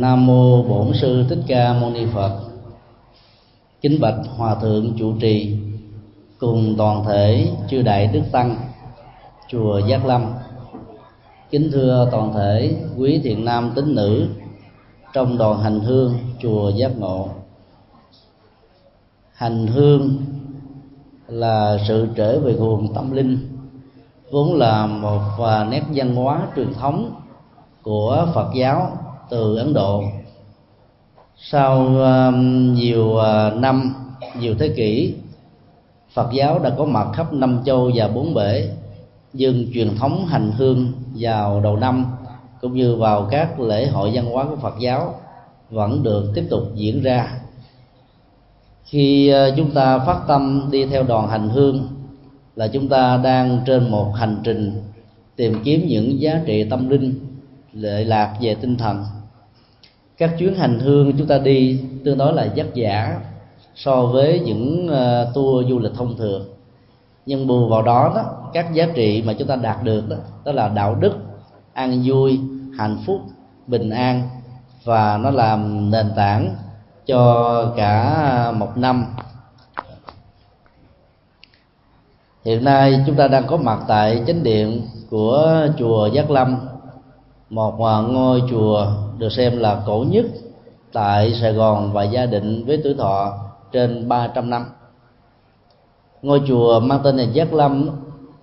nam mô bổn sư thích ca mâu ni phật. Kính bạch hòa thượng chủ trì, cùng toàn thể chư đại đức tăng, chùa giác lâm. Kính thưa toàn thể quý thiện nam tín nữ trong đoàn hành hương chùa giác ngộ. Hành hương là sự trở về nguồn tâm linh, vốn là một nét văn hóa truyền thống của phật giáo từ ấn độ. Sau um, nhiều uh, năm nhiều thế kỷ phật giáo đã có mặt khắp năm châu và bốn bể dừng truyền thống hành hương vào đầu năm cũng như vào các lễ hội văn hóa của phật giáo vẫn được tiếp tục diễn ra. Khi à, chúng ta phát tâm đi theo đoàn hành hương là chúng ta đang trên một hành trình tìm kiếm những giá trị tâm linh lệ lạc về tinh thần các chuyến hành hương chúng ta đi tương đối là vất vả so với những ờ, tour du lịch thông thường. Nhưng bù vào đó đó, các giá trị mà chúng ta đạt được đó đó là đạo đức, an vui, hạnh phúc, bình an và nó làm nền tảng cho cả một năm. Hiện nay chúng ta đang có mặt tại chánh điện của chùa giác lâm một ngôi chùa được xem là cổ nhất tại sài gòn và gia định với tuổi thọ trên 300 năm. Ngôi chùa mang tên là giác lâm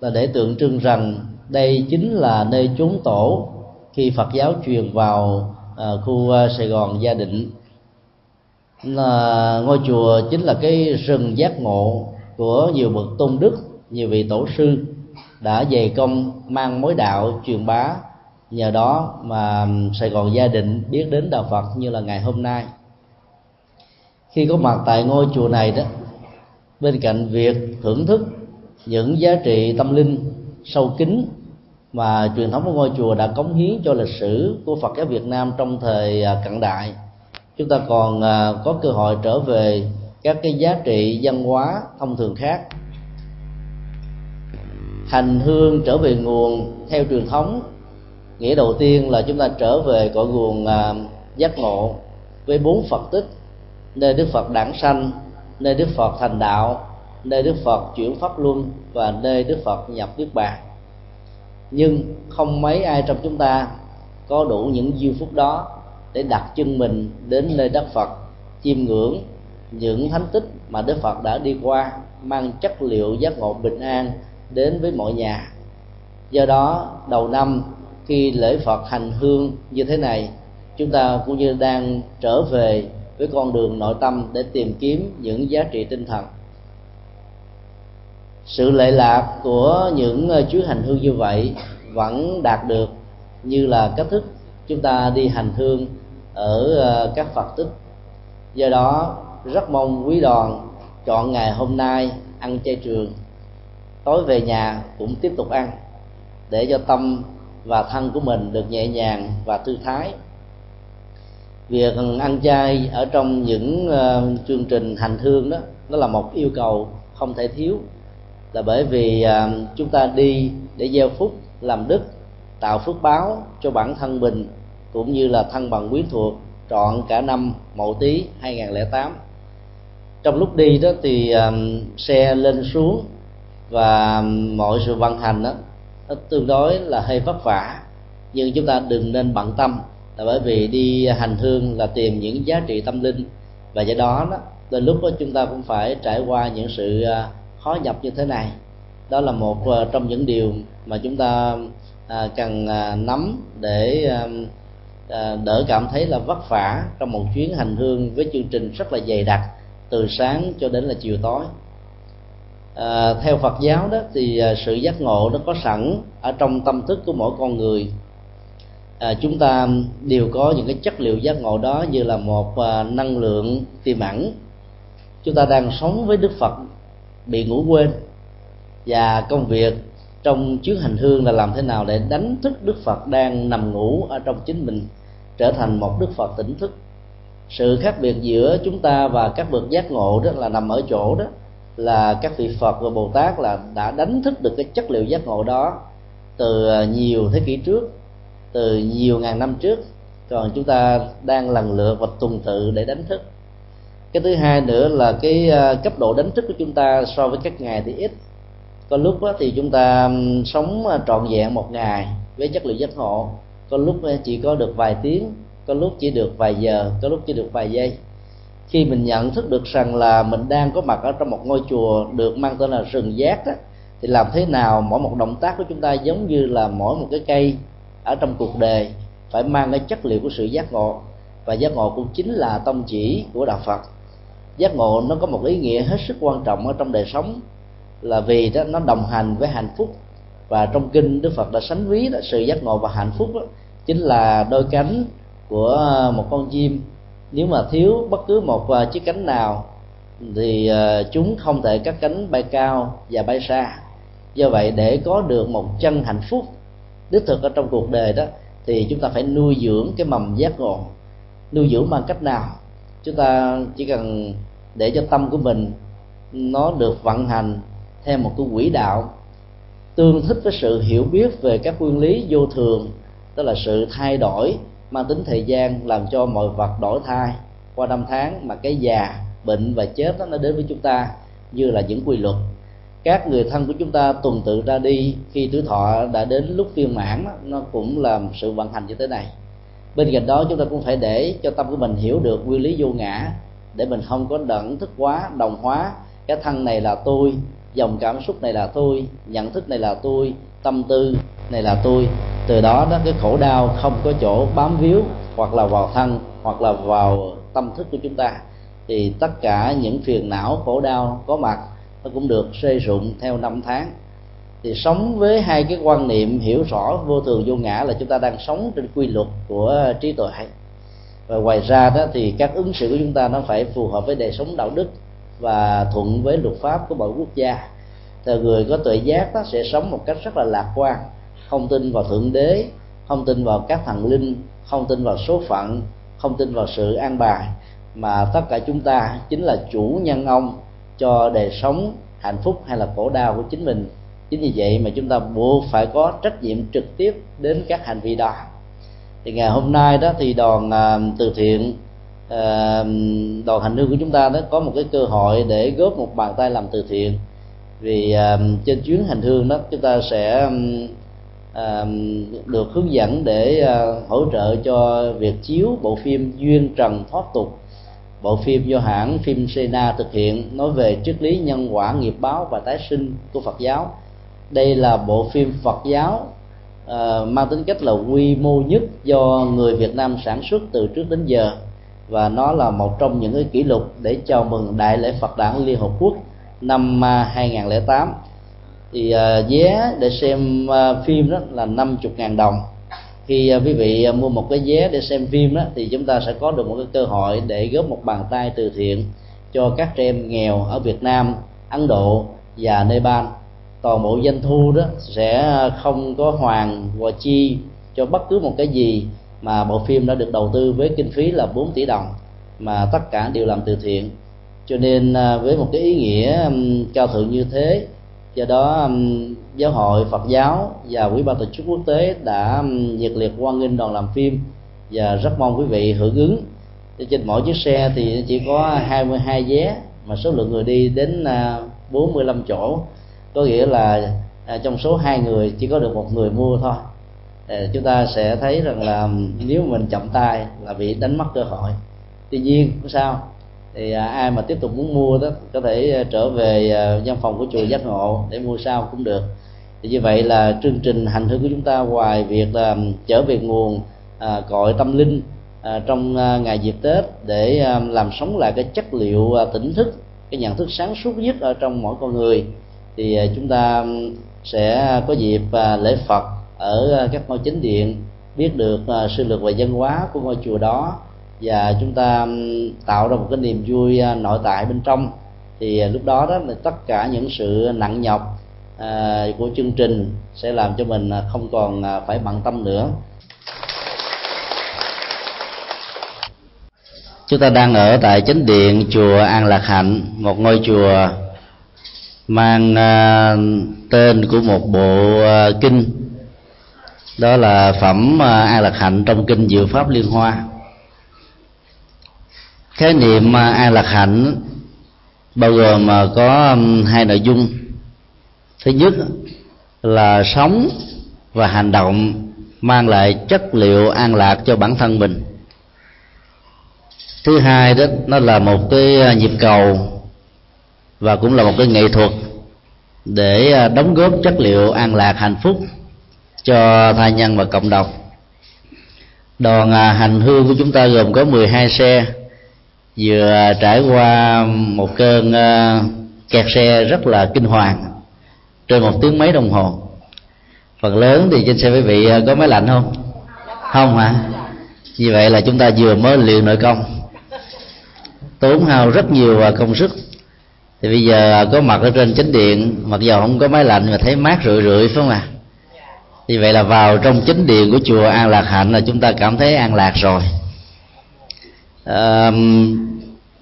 là để tượng trưng rằng đây chính là nơi chốn tổ khi phật giáo truyền vào à, khu à, sài gòn gia định. Là, ngôi chùa chính là cái rừng giác ngộ của nhiều bậc tôn đức, nhiều vị tổ sư đã dày công mang mối đạo truyền bá nhờ đó mà sài gòn gia đình biết đến đạo phật như là ngày hôm nay. Khi có mặt tại ngôi chùa này đó, bên cạnh việc thưởng thức những giá trị tâm linh sâu kín mà truyền thống của ngôi chùa đã cống hiến cho lịch sử của Phật giáo Việt Nam trong thời à, cận đại, chúng ta còn à, có cơ hội trở về các cái giá trị văn hóa thông thường khác. Hành hương trở về nguồn theo truyền thống nghĩa đầu tiên là chúng ta trở về cội nguồn à, giác ngộ với bốn phật tích nơi đức phật đản sanh, nơi đức phật thành đạo, nơi đức phật chuyển pháp luân và nơi đức phật nhập niết bàn. Nhưng không mấy ai trong chúng ta có đủ những diêu phút đó để đặt chân mình đến nơi đất phật, chiêm ngưỡng những thánh tích mà đức phật đã đi qua, mang chất liệu giác ngộ bình an đến với mọi nhà. Do đó, đầu năm khi lễ phật hành hương như thế này, chúng ta cũng như đang trở về với con đường nội tâm để tìm kiếm những giá trị tinh thần. Sự lệ lạc của những ờ, chuyến hành hương như vậy vẫn đạt được như là cách thức chúng ta đi hành hương ở ờ, các phật tích. Do đó, rất mong quý đoàn chọn ngày hôm nay ăn chay trường, tối về nhà cũng tiếp tục ăn để cho tâm và thân của mình được nhẹ nhàng và thư thái. Việc ăn chay ở trong những uh, chương trình hành hương đó nó là một yêu cầu không thể thiếu. Là bởi vì uh, chúng ta đi để gieo phúc làm đức tạo phước báo cho bản thân mình cũng như là thân bằng quyến thuộc trọn cả năm mậu tý 2008 trong lúc đi đó thì um, xe lên xuống và mọi sự vận hành đó nó tương đối là hơi vất vả. Nhưng chúng ta đừng nên bận tâm, là bởi vì đi hành hương là tìm những giá trị tâm linh. Và do đó đó, đôi lúc đó chúng ta cũng phải trải qua những sự à, khó nhập như thế này. Đó là một à, trong những điều mà chúng ta à, cần nắm để đỡ cảm thấy là vất vả trong một chuyến hành hương với chương trình rất là dày đặc từ sáng cho đến là chiều tối à, theo Phật giáo đó thì à, sự giác ngộ nó có sẵn ở trong tâm thức của mỗi con người. À, chúng ta đều có những cái chất liệu giác ngộ đó như là một à, năng lượng tiềm ẩn. Chúng ta đang sống với Đức Phật bị ngủ quên. Và công việc trong chuyến hành hương là làm thế nào để đánh thức Đức Phật đang nằm ngủ ở trong chính mình trở thành một Đức Phật tỉnh thức. Sự khác biệt giữa chúng ta và các bậc giác ngộ đó là nằm ở chỗ đó là các vị Phật và Bồ Tát là đã đánh thức được cái chất liệu giác ngộ đó từ ờ, nhiều thế kỷ trước, từ nhiều ngàn năm trước. Còn chúng ta đang lần lượt và tuần tự để đánh thức. Cái thứ hai nữa là cái ờ, cấp độ đánh thức của chúng ta so với các ngày thì ít. Có lúc đó thì chúng ta sống ờ, trọn vẹn một ngày với chất liệu giác ngộ. Có lúc chỉ có được vài tiếng, có lúc chỉ được vài giờ, có lúc chỉ được vài giây khi mình nhận thức được rằng là mình đang có mặt ở trong một ngôi chùa được mang tên là rừng giác đó thì làm thế nào mỗi một động tác của chúng ta giống như là mỗi một cái cây ở trong cuộc đời phải mang cái chất liệu của sự giác ngộ. Và giác ngộ cũng chính là tông chỉ của đạo phật. Giác ngộ nó có một ý nghĩa hết sức quan trọng ở trong đời sống là vì đó nó đồng hành với hạnh phúc. Và trong kinh đức phật đã sánh ví là sự giác ngộ và hạnh phúc đó, chính là đôi cánh của một con chim nếu mà thiếu bất cứ một à, chiếc cánh nào, thì à, chúng không thể cắt cánh bay cao và bay xa. Do vậy, để có được một chân hạnh phúc, đích thực ở trong cuộc đời đó, thì chúng ta phải nuôi dưỡng cái mầm giác ngộ. Nuôi dưỡng bằng cách nào? Chúng ta chỉ cần để cho tâm của mình nó được vận hành theo một cái quỹ đạo tương thích với sự hiểu biết về các nguyên lý vô thường tức là sự thay đổi mang tính thời gian làm cho mọi vật đổi thay. Qua năm tháng mà cái già bệnh và chết đó nó đến với chúng ta như là những quy luật. Các người thân của chúng ta tuần tự ra đi khi tuổi thọ đã đến lúc viên mãn đó, nó cũng là sự vận hành như thế này. Bên cạnh đó chúng ta cũng phải để cho tâm của mình hiểu được nguyên lý vô ngã. Để mình không có đẩn thức quá đồng hóa cái thân này là tôi dòng cảm xúc này là tôi nhận thức này là tôi tâm tư này là tôi từ đó đó cái khổ đau, không có chỗ bám víu, hoặc là vào thân, hoặc là vào tâm thức của chúng ta, thì tất cả những phiền não, khổ đau có mặt, nó cũng được xây rụng theo năm tháng. Thì sống với hai cái quan niệm hiểu rõ vô thường vô ngã là chúng ta đang sống trên quy luật của trí tuệ. Và ngoài ra đó thì các ứng xử của chúng ta nó phải phù hợp với đời sống đạo đức và thuận với luật pháp của mỗi quốc gia. Thì người có tuệ giác đó sẽ sống một cách rất là lạc quan không tin vào thượng đế không tin vào các thần linh không tin vào số phận không tin vào sự an bài. Mà tất cả chúng ta chính là chủ nhân ông cho đời sống hạnh phúc hay là khổ đau của chính mình. Chính vì vậy mà chúng ta buộc phải có trách nhiệm trực tiếp đến các hành vi đó. Thì ngày hôm nay đó thì đoàn uh, từ thiện uh, đoàn hành hương của chúng ta đó có một cái cơ hội để góp một bàn tay làm từ thiện. Vì uh, trên chuyến hành hương đó chúng ta sẽ được hướng dẫn để ờ, hỗ trợ cho việc chiếu bộ phim duyên trần thoát tục. Bộ phim do hãng phim Sena thực hiện nói về triết lý nhân quả nghiệp báo và tái sinh của Phật giáo. Đây là bộ phim Phật giáo ờ, mang tính cách là quy mô nhất do người Việt Nam sản xuất từ trước đến giờ. Và nó là một trong những cái kỷ lục để chào mừng đại lễ Phật đản Liên Hợp Quốc năm à, 2008 thì à, vé để xem à, phim đó là 50 ngàn đồng. Khi à, quý vị mua một cái vé để xem phim đó thì chúng ta sẽ có được một cái cơ hội để góp một bàn tay từ thiện cho các trẻ em nghèo ở Việt Nam, Ấn Độ và Nepal. Toàn bộ doanh thu đó sẽ không có hoàn và chi cho bất cứ một cái gì mà bộ phim đã được đầu tư với kinh phí là 4 tỷ đồng mà tất cả đều làm từ thiện. Cho nên với một cái ý nghĩa cao thượng như thế do đó um, giáo hội Phật giáo và Quỹ ban tổ chức quốc tế đã um, nhiệt liệt hoan nghênh đoàn làm phim và rất mong quý vị hưởng ứng. Trên mỗi chiếc xe thì chỉ có 22 vé mà số lượng người đi đến à, 45 chỗ. Có nghĩa là à, trong số hai người chỉ có được một người mua thôi. Chúng ta sẽ thấy rằng là um, nếu mình chậm tay là bị đánh mất cơ hội. Tuy nhiên sao thì à, ai mà tiếp tục muốn mua đó có thể à, trở về à, văn phòng của chùa giác ngộ để mua sau cũng được. Thì như vậy là chương trình hành hương của chúng ta ngoài việc là trở về nguồn à, cội tâm linh à, trong à, ngày dịp tết để à, làm sống lại cái chất liệu à, tỉnh thức cái nhận thức sáng suốt nhất ở trong mỗi con người thì à, chúng ta sẽ có dịp à, lễ Phật ở à, các ngôi chính điện biết được à, sư lược về dân hóa của ngôi chùa đó và chúng ta tạo ra một cái niềm vui à, nội tại bên trong. Thì à, lúc đó đó là tất cả những sự nặng nhọc à, của chương trình sẽ làm cho mình không còn phải bận tâm nữa. Chúng ta đang ở tại chính điện chùa An Lạc Hạnh một ngôi chùa mang tên của một bộ kinh. Đó là phẩm à, an lạc hạnh trong kinh diệu pháp liên hoa khái niệm à, an lạc hạnh bao gồm à, có hai nội dung. Thứ nhất là sống và hành động mang lại chất liệu an lạc cho bản thân mình. Thứ hai đó, nó là một cái à, nhịp cầu và cũng là một cái nghệ thuật để đóng góp chất liệu an lạc hạnh phúc cho tha nhân và cộng đồng. Đoàn hành hương của chúng ta gồm có 12 xe vừa trải qua một cơn ờ, kẹt xe rất là kinh hoàng trên một tiếng mấy đồng hồ. Phần lớn thì trên xe quý vị ờ, có máy lạnh không? Không hả? Như vậy là chúng ta vừa mới luyện nội công. Tốn hao rất nhiều ờ, công sức. Thì bây giờ có mặt ở trên chánh điện, mặc dù không có máy lạnh mà thấy mát rượi rượi, phải không ạ? À? vì vậy là vào trong chính điện của chùa an lạc hạnh là chúng ta cảm thấy an lạc rồi à,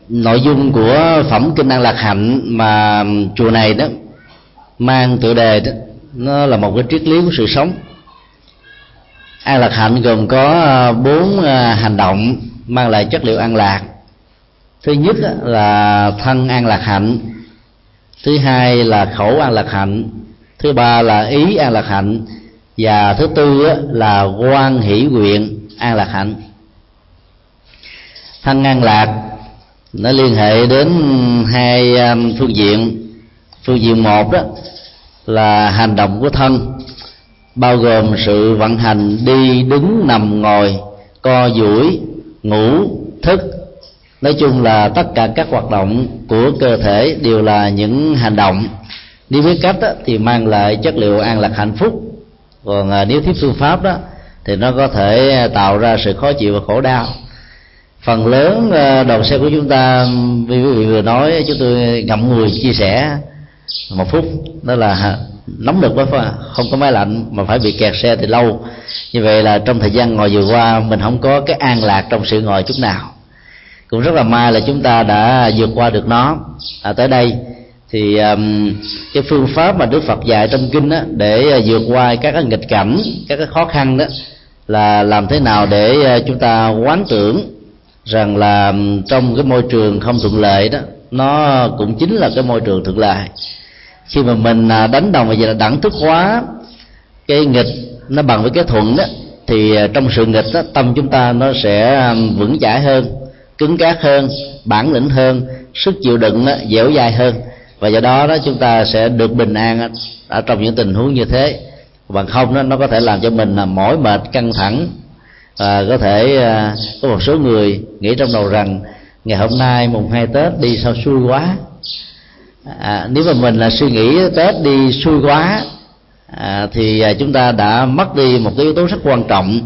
nội dung của phẩm kinh an lạc hạnh mà chùa này đó mang tựa đề đó nó là một cái triết lý của sự sống. An lạc hạnh gồm có ờ, bốn ờ, hành động mang lại chất liệu an lạc. Thứ nhất là thân an lạc hạnh. Thứ hai là khẩu an lạc hạnh. Thứ ba là ý an lạc hạnh. Và thứ tư là quan hỷ nguyện an lạc hạnh thân an lạc nó liên hệ đến hai um, phương diện. Phương diện một đó là hành động của thân bao gồm sự vận hành đi đứng nằm ngồi co duỗi ngủ thức. Nói chung là tất cả các hoạt động của cơ thể đều là những hành động. Nếu biết cách đó, thì mang lại chất liệu an lạc hạnh phúc. Còn à, nếu thiếu phương pháp đó thì nó có thể à, tạo ra sự khó chịu và khổ đau phần lớn ờ, đầu xe của chúng ta vì quý vị vừa nói chúng tôi ngậm ngùi chia sẻ một phút đó là nóng được quá không có máy lạnh mà phải bị kẹt xe thì lâu. Như vậy là trong thời gian ngồi vừa qua mình không có cái an lạc trong sự ngồi chút nào. Cũng rất là may là chúng ta đã vượt qua được nó. À, tới đây thì um, cái phương pháp mà Đức Phật dạy trong kinh đó, để ờ, vượt qua các cái nghịch cảnh các cái khó khăn đó là làm thế nào để ờ, chúng ta quán tưởng rằng là trong cái môi trường không thuận lợi đó nó cũng chính là cái môi trường thuận lợi. Khi mà mình à, đánh đồng và là đẳng thức hóa cái nghịch nó bằng với cái thuận đó thì à, trong sự nghịch đó, tâm chúng ta nó sẽ vững chãi hơn cứng cáp hơn bản lĩnh hơn sức chịu đựng đó, dẻo dai hơn. Và do đó đó chúng ta sẽ được bình an ở trong những tình huống như thế. Bằng không đó, nó có thể làm cho mình là mỏi mệt căng thẳng và có thể à, có một số người nghĩ trong đầu rằng ngày hôm nay mùng hai tết đi sao xui quá. À, nếu mà mình là suy nghĩ tết đi xui quá à, thì à, chúng ta đã mất đi một cái yếu tố rất quan trọng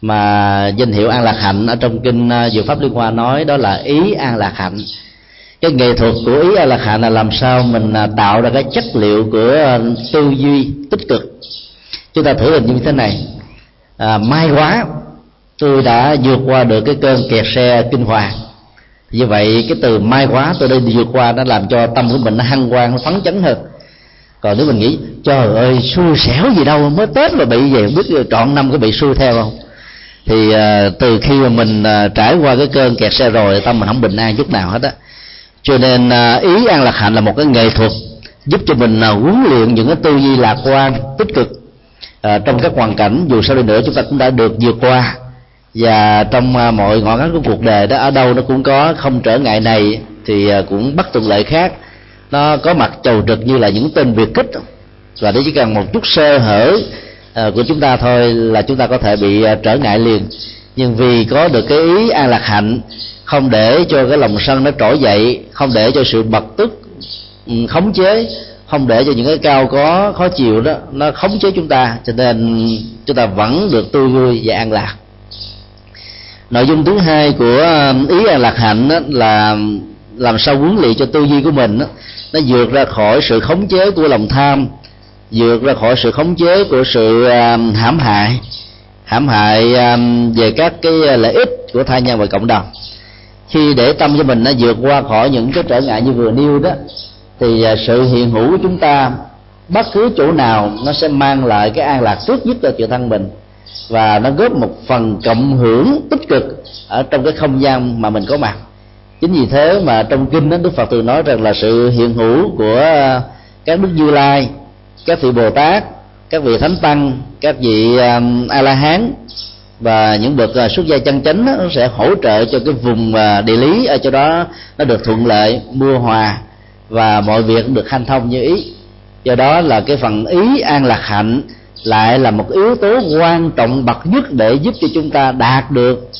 mà danh hiệu an lạc hạnh ở trong kinh à, Dược pháp liên hoa nói đó là ý an lạc hạnh. Cái nghệ thuật của ý an lạc hạnh là làm sao mình à, tạo ra cái chất liệu của à, tư duy tích cực. Chúng ta thử hình như thế này. À, may quá tôi đã vượt qua được cái cơn kẹt xe kinh hoàng. Như vậy cái từ may quá tôi đã vượt qua nó làm cho tâm của mình nó hăng quan nó phấn chấn hơn. Còn nếu mình nghĩ trời ơi xui xẻo gì đâu mới tết mà bị vậy biết trọn năm có bị xui theo không? Thì à, từ khi mà mình à, trải qua cái cơn kẹt xe rồi tâm mình không bình an chút nào hết á. Cho nên à, ý an lạc hạnh là một cái nghệ thuật giúp cho mình à, huấn luyện những cái tư duy lạc quan tích cực. À, trong các hoàn cảnh dù sao đi nữa chúng ta cũng đã được vượt qua và trong à, mọi ngõ ngách của cuộc đời đó, ở đâu nó cũng có, không trở ngại này, thì à, cũng bất tuần lợi khác. Nó có mặt trầu trực như là những tên biệt kích. Và để chỉ cần một chút sơ hở à, của chúng ta thôi là chúng ta có thể bị trở ngại liền. Nhưng vì có được cái ý an lạc hạnh, không để cho cái lòng sân nó trỗi dậy, không để cho sự bật tức ừ, khống chế, không để cho những cái cao có, khó chịu đó, nó khống chế chúng ta. Cho nên chúng ta vẫn được tươi vui và an lạc nội dung thứ hai của um, ý an lạc hạnh đó là làm sao huấn luyện cho tư duy của mình đó, nó vượt ra khỏi sự khống chế của lòng tham vượt ra khỏi sự khống chế của sự um, hãm hại hãm hại um, về các cái lợi ích của thai nhân và cộng đồng. Khi để tâm cho mình nó vượt qua khỏi những cái trở ngại như vừa nêu đó thì à, sự hiện hữu của chúng ta bất cứ chỗ nào nó sẽ mang lại cái an lạc trước nhất cho tự thân mình và nó góp một phần cộng hưởng tích cực ở trong cái không gian mà mình có mặt. Chính vì thế mà trong kinh đó đức phật thường nói rằng là sự hiện hữu của các đức như lai các vị bồ tát các vị thánh tăng các vị um, a la hán và những bậc uh, xuất gia chân chánh đó, nó sẽ hỗ trợ cho cái vùng uh, địa lý ở chỗ đó nó được thuận lợi mưa hòa và mọi việc được hanh thông như ý. Do đó là cái phần ý an lạc hạnh lại là một yếu tố quan trọng bậc nhất để giúp cho chúng ta đạt được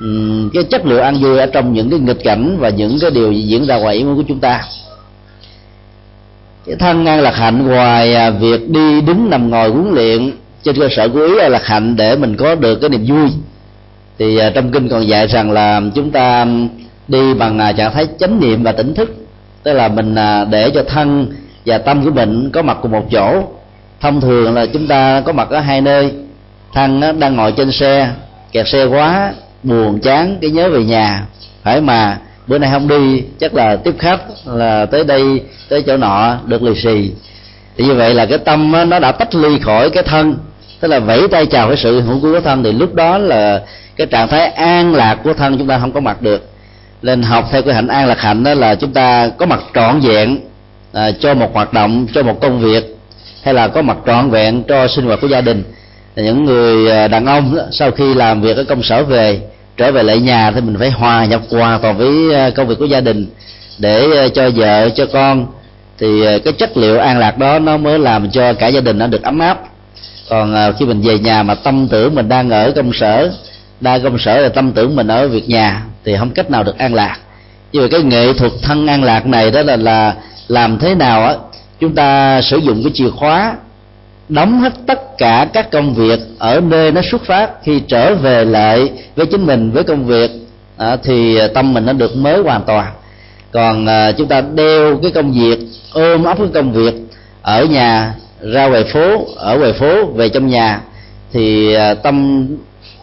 um, cái chất lượng ăn vui ở trong những cái nghịch cảnh và những cái điều diễn ra ngoài ý muốn của chúng ta. Cái thân an lạc hạnh ngoài à, việc đi đứng nằm ngồi huấn luyện trên cơ sở của ý an lạc hạnh để mình có được cái niềm vui. Thì à, trong kinh còn dạy rằng là chúng ta đi bằng à, trạng thái chánh niệm và tỉnh thức tức là mình để cho thân và tâm của mình có mặt cùng một chỗ thông thường là chúng ta có mặt ở hai nơi. Thân đang ngồi trên xe kẹt xe quá buồn chán cái nhớ về nhà. Phải mà bữa nay không đi chắc là tiếp khách là tới đây tới chỗ nọ được lì xì. Thì như vậy là cái tâm nó đã tách ly khỏi cái thân. Tức là vẫy tay chào cái sự hữu của cái thân. Thì lúc đó là cái trạng thái an lạc của thân chúng ta không có mặt được. Nên học theo cái hạnh an lạc hạnh đó là chúng ta có mặt trọn vẹn à, cho một hoạt động cho một công việc hay là có mặt trọn vẹn cho sinh hoạt của gia đình. Những người à, đàn ông đó, sau khi làm việc ở công sở về trở về lại nhà thì mình phải hòa nhập hòa toàn với à, công việc của gia đình để à, cho vợ cho con. Thì cái chất liệu an lạc đó nó mới làm cho cả gia đình nó được ấm áp. Còn khi mình về nhà mà tâm tưởng mình đang ở công sở đa công sở là tâm tưởng mình ở việc nhà thì không cách nào được an lạc. Như vậy cái nghệ thuật thân an lạc này đó là là làm thế nào á chúng ta sử dụng cái chìa khóa đóng hết tất cả các công việc ở nơi nó xuất phát. Khi trở về lại với chính mình với công việc à, thì tâm mình nó được mới hoàn toàn. Còn à, chúng ta đeo cái công việc ôm ấp cái công việc ở nhà ra ngoài phố ở ngoài phố về trong nhà thì à, tâm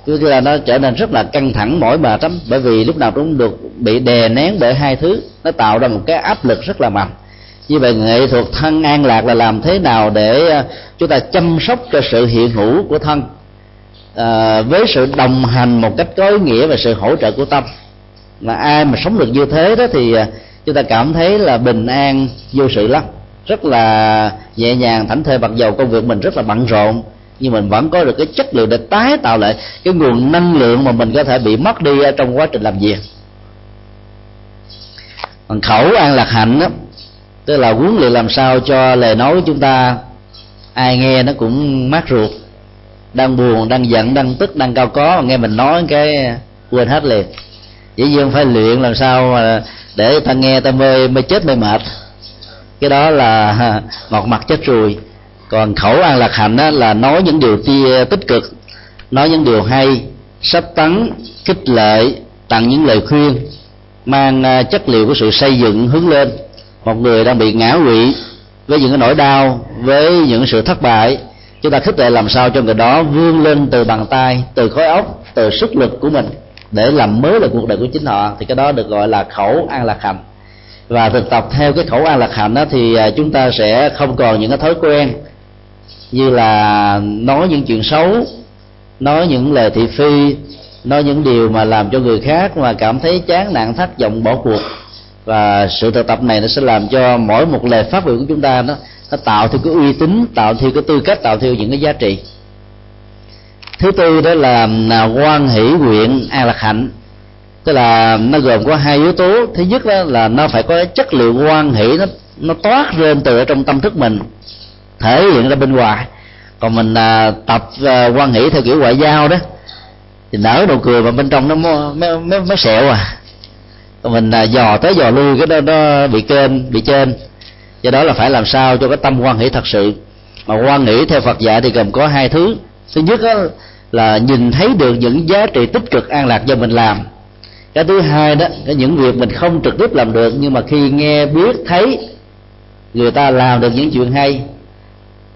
cứ là nó trở nên rất là căng thẳng mỏi mệt lắm. Bởi vì lúc nào cũng được bị đè nén bởi hai thứ nó tạo ra một cái áp lực rất là mạnh như vậy nghệ thuật thân an lạc là làm thế nào để à, chúng ta chăm sóc cho sự hiện hữu của thân? À, với sự đồng hành một cách có ý nghĩa và sự hỗ trợ của tâm. Mà ai mà sống được như thế đó thì à, chúng ta cảm thấy là bình an vô sự lắm. Rất là nhẹ nhàng thảnh thơi mặc dầu công việc mình rất là bận rộn nhưng mình vẫn có được cái chất lượng để tái tạo lại cái nguồn năng lượng mà mình có thể bị mất đi trong quá trình làm việc. Còn khẩu an lạc hạnh đó tức là huấn luyện làm sao cho lời nói của chúng ta, ai nghe nó cũng mát ruột. Đang buồn, đang giận, đang tức, đang cao có, nghe mình nói cái quên hết liền. Dĩ nhiên phải luyện làm sao mà để ta nghe ta mê mê chết mê mệt. Cái đó là ngọt mặt chết ruồi còn khẩu an lạc hạnh đó là nói những điều tia tích cực, nói những điều hay, sắp tấn, khích lệ, tặng những lời khuyên, mang à, chất liệu của sự xây dựng hướng lên một người đang bị ngã quỵ với những cái nỗi đau, với những sự thất bại, chúng ta khích lệ làm sao cho người đó vươn lên từ bàn tay, từ khối óc, từ sức lực của mình để làm mới lại cuộc đời của chính họ. Thì cái đó được gọi là khẩu an lạc hạnh. Và thực tập theo cái khẩu an lạc hạnh đó thì à, chúng ta sẽ không còn những cái thói quen như là nói những chuyện xấu, nói những lời thị phi, nói những điều mà làm cho người khác mà cảm thấy chán nản, thất vọng, bỏ cuộc và sự thực tập này nó sẽ làm cho mỗi một lời phát biểu của chúng ta nó nó tạo theo cái uy tín tạo theo cái tư cách tạo theo những cái giá trị. Thứ tư đó là, à, quan hỷ nguyện an lạc hạnh. Tức là nó gồm có hai yếu tố. Thứ nhất đó là nó phải có chất liệu quan hỷ nó nó toát lên từ ở trong tâm thức mình thể hiện ra bên ngoài. Còn mình à, tập à, quan hỷ theo kiểu ngoại giao đó thì nở nụ cười mà bên trong nó mới mới, mới sẹo à mình à, dò tới dò lui cái đó nó bị kênh bị trên. Do đó là phải làm sao cho cái tâm quan hỷ thật sự. Mà quan hỷ theo Phật dạy thì gồm có hai thứ. Thứ nhất đó là nhìn thấy được những giá trị tích cực an lạc do mình làm. Cái thứ hai đó cái những việc mình không trực tiếp làm được nhưng mà khi nghe biết thấy người ta làm được những chuyện hay.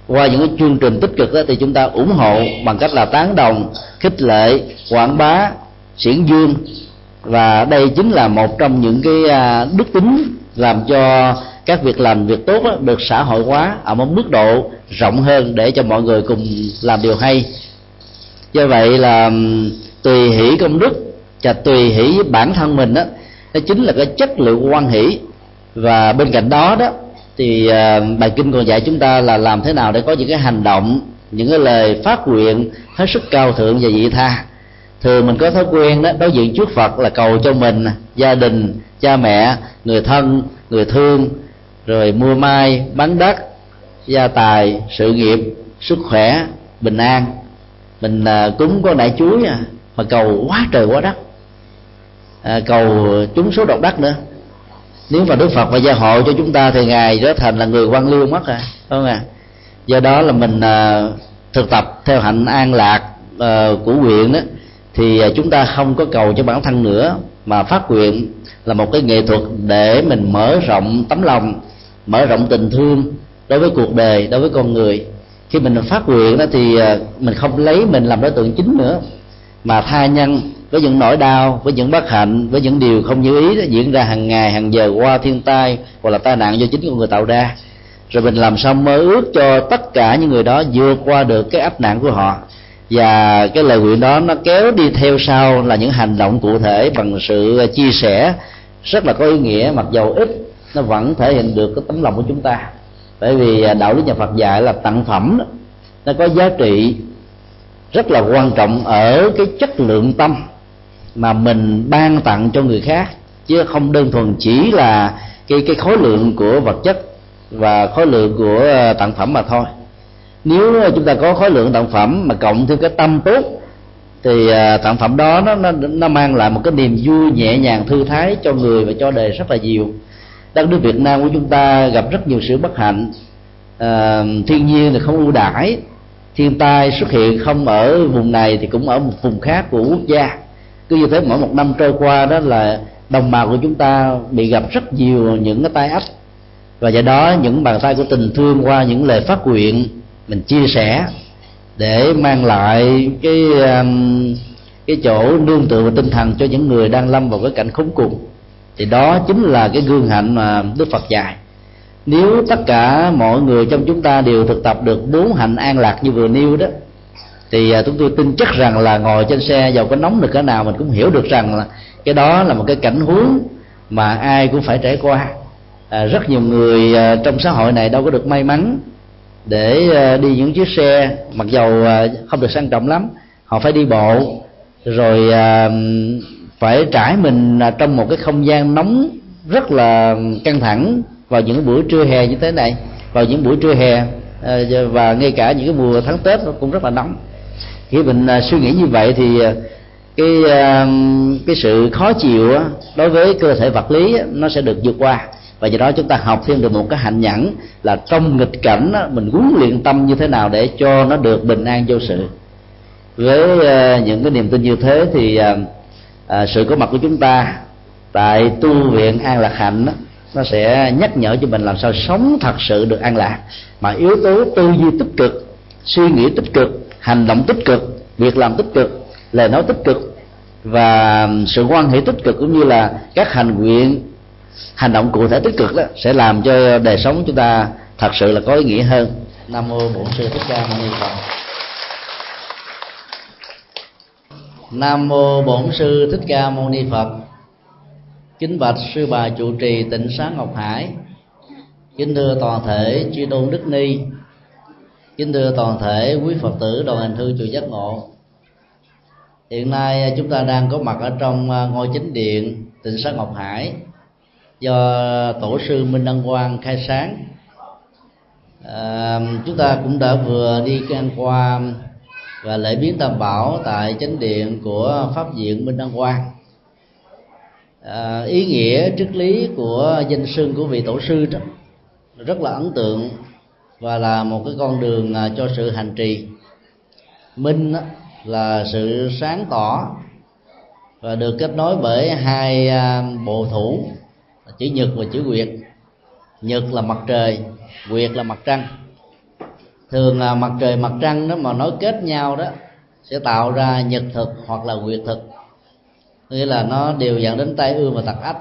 Qua những cái chương trình tích cực đó thì chúng ta ủng hộ bằng cách là tán đồng khích lệ quảng bá xiển dương và đây chính là một trong những cái à, đức tính làm cho các việc làm việc tốt đó, được xã hội hóa ở một mức độ rộng hơn để cho mọi người cùng làm điều hay. Do vậy là tùy hỷ công đức và tùy hỷ với bản thân mình đó nó chính là cái chất lượng quan hỷ. Và bên cạnh đó đó thì à, bài kinh còn dạy chúng ta là làm thế nào để có những cái hành động những cái lời phát nguyện hết sức cao thượng và vị tha thường mình có thói quen đó đối diện trước phật là cầu cho mình gia đình cha mẹ người thân người thương rồi mua mai bán đất gia tài sự nghiệp sức khỏe bình an. Mình à, cúng có nại chuối à, mà cầu quá trời quá đất. À, cầu trúng số độc đắc nữa. Nếu mà đức phật và gia hộ cho chúng ta thì ngài trở thành là người quan liêu mất à không à do đó là mình à, thực tập theo hạnh an lạc à, của nguyện đó thì à, chúng ta không có cầu cho bản thân nữa, mà phát nguyện là một cái nghệ thuật để mình mở rộng tấm lòng, mở rộng tình thương đối với cuộc đời, đối với con người. Khi mình phát nguyện đó thì à, mình không lấy mình làm đối tượng chính nữa, mà tha nhân với những nỗi đau, với những bất hạnh, với những điều không như ý đó diễn ra hàng ngày, hàng giờ qua thiên tai hoặc là tai nạn do chính con người tạo ra. Rồi mình làm sao mơ ước cho tất cả những người đó vượt qua được cái áp nạn của họ và cái lời nguyện đó nó kéo đi theo sau là những hành động cụ thể bằng sự à, chia sẻ rất là có ý nghĩa mặc dầu ít nó vẫn thể hiện được cái tấm lòng của chúng ta. Bởi vì à, đạo lý nhà Phật dạy là tặng phẩm đó, nó có giá trị rất là quan trọng ở cái chất lượng tâm mà mình ban tặng cho người khác chứ không đơn thuần chỉ là cái cái khối lượng của vật chất và khối lượng của à, tặng phẩm mà thôi nếu chúng ta có khối lượng tặng phẩm mà cộng thêm cái tâm tốt thì à, tặng phẩm đó nó, nó nó mang lại một cái niềm vui nhẹ nhàng thư thái cho người và cho đời rất là nhiều. Đất nước Việt Nam của chúng ta gặp rất nhiều sự bất hạnh. À, thiên nhiên thì không ưu đãi. Thiên tai xuất hiện không ở vùng này thì cũng ở một vùng khác của quốc gia. Cứ như thế mỗi một năm trôi qua đó là đồng bào của chúng ta bị gặp rất nhiều những cái tai ách. Và do đó những bàn tay của tình thương qua những lời phát nguyện mình chia sẻ để mang lại cái um, cái chỗ nương tựa và tinh thần cho những người đang lâm vào cái cảnh khốn cùng. Thì đó chính là cái gương hạnh mà đức phật dạy. Nếu tất cả mọi người trong chúng ta đều thực tập được bốn hạnh an lạc như vừa nêu đó thì à, chúng tôi tin chắc rằng là ngồi trên xe dầu có nóng được cỡ nào mình cũng hiểu được rằng là cái đó là một cái cảnh huống mà ai cũng phải trải qua. À, rất nhiều người à, trong xã hội này đâu có được may mắn để ờ, đi những chiếc xe, mặc dầu ờ, không được sang trọng lắm, họ phải đi bộ. Rồi ờ, phải trải mình trong một cái không gian nóng rất là căng thẳng vào những buổi trưa hè như thế này, vào những buổi trưa hè và ngay cả những cái mùa tháng tết nó cũng rất là nóng. Khi mình suy nghĩ như vậy thì cái cái sự khó chịu đối với cơ thể vật lý nó sẽ được vượt qua và do đó chúng ta học thêm được một cái hạnh nhẫn là trong nghịch cảnh đó, mình huấn luyện tâm như thế nào để cho nó được bình an vô sự. Với ờ, những cái niềm tin như thế thì à, sự có mặt của chúng ta tại tu viện an lạc hạnh đó, nó sẽ nhắc nhở cho mình làm sao sống thật sự được an lạc. Mà yếu tố tư duy tích cực suy nghĩ tích cực hành động tích cực việc làm tích cực lời nói tích cực và sự quan hệ tích cực cũng như là các hành nguyện hành động cụ thể tích cực đó sẽ làm cho đời sống chúng ta thật sự là có ý nghĩa hơn. Nam mô bổn sư thích ca mâu ni phật. Nam mô bổn sư thích ca mâu ni phật. Kính bạch sư bà trụ trì tịnh xá ngọc hải. Kính thưa toàn thể chư tôn đức ni. Kính thưa toàn thể quý phật tử đoàn hành thư chùa giác ngộ. Hiện nay chúng ta đang có mặt ở trong ngôi chính điện tịnh xá ngọc hải do tổ sư minh đăng quang khai sáng. À, chúng ta cũng đã vừa đi ngang qua và lễ biến tam bảo tại chánh điện của pháp viện minh đăng quang. À, ý nghĩa triết lý của danh sưng của vị tổ sư đó rất là ấn tượng và là một cái con đường à, cho sự hành trì. Minh đó, là sự sáng tỏ và được kết nối bởi hai à, bộ thủ chữ nhật và chữ nguyệt. Nhật là mặt trời nguyệt là mặt trăng. Thường là mặt trời mặt trăng đó mà nối kết nhau đó sẽ tạo ra nhật thực hoặc là nguyệt thực. Nghĩa là nó đều dẫn đến tai ương và tật ách.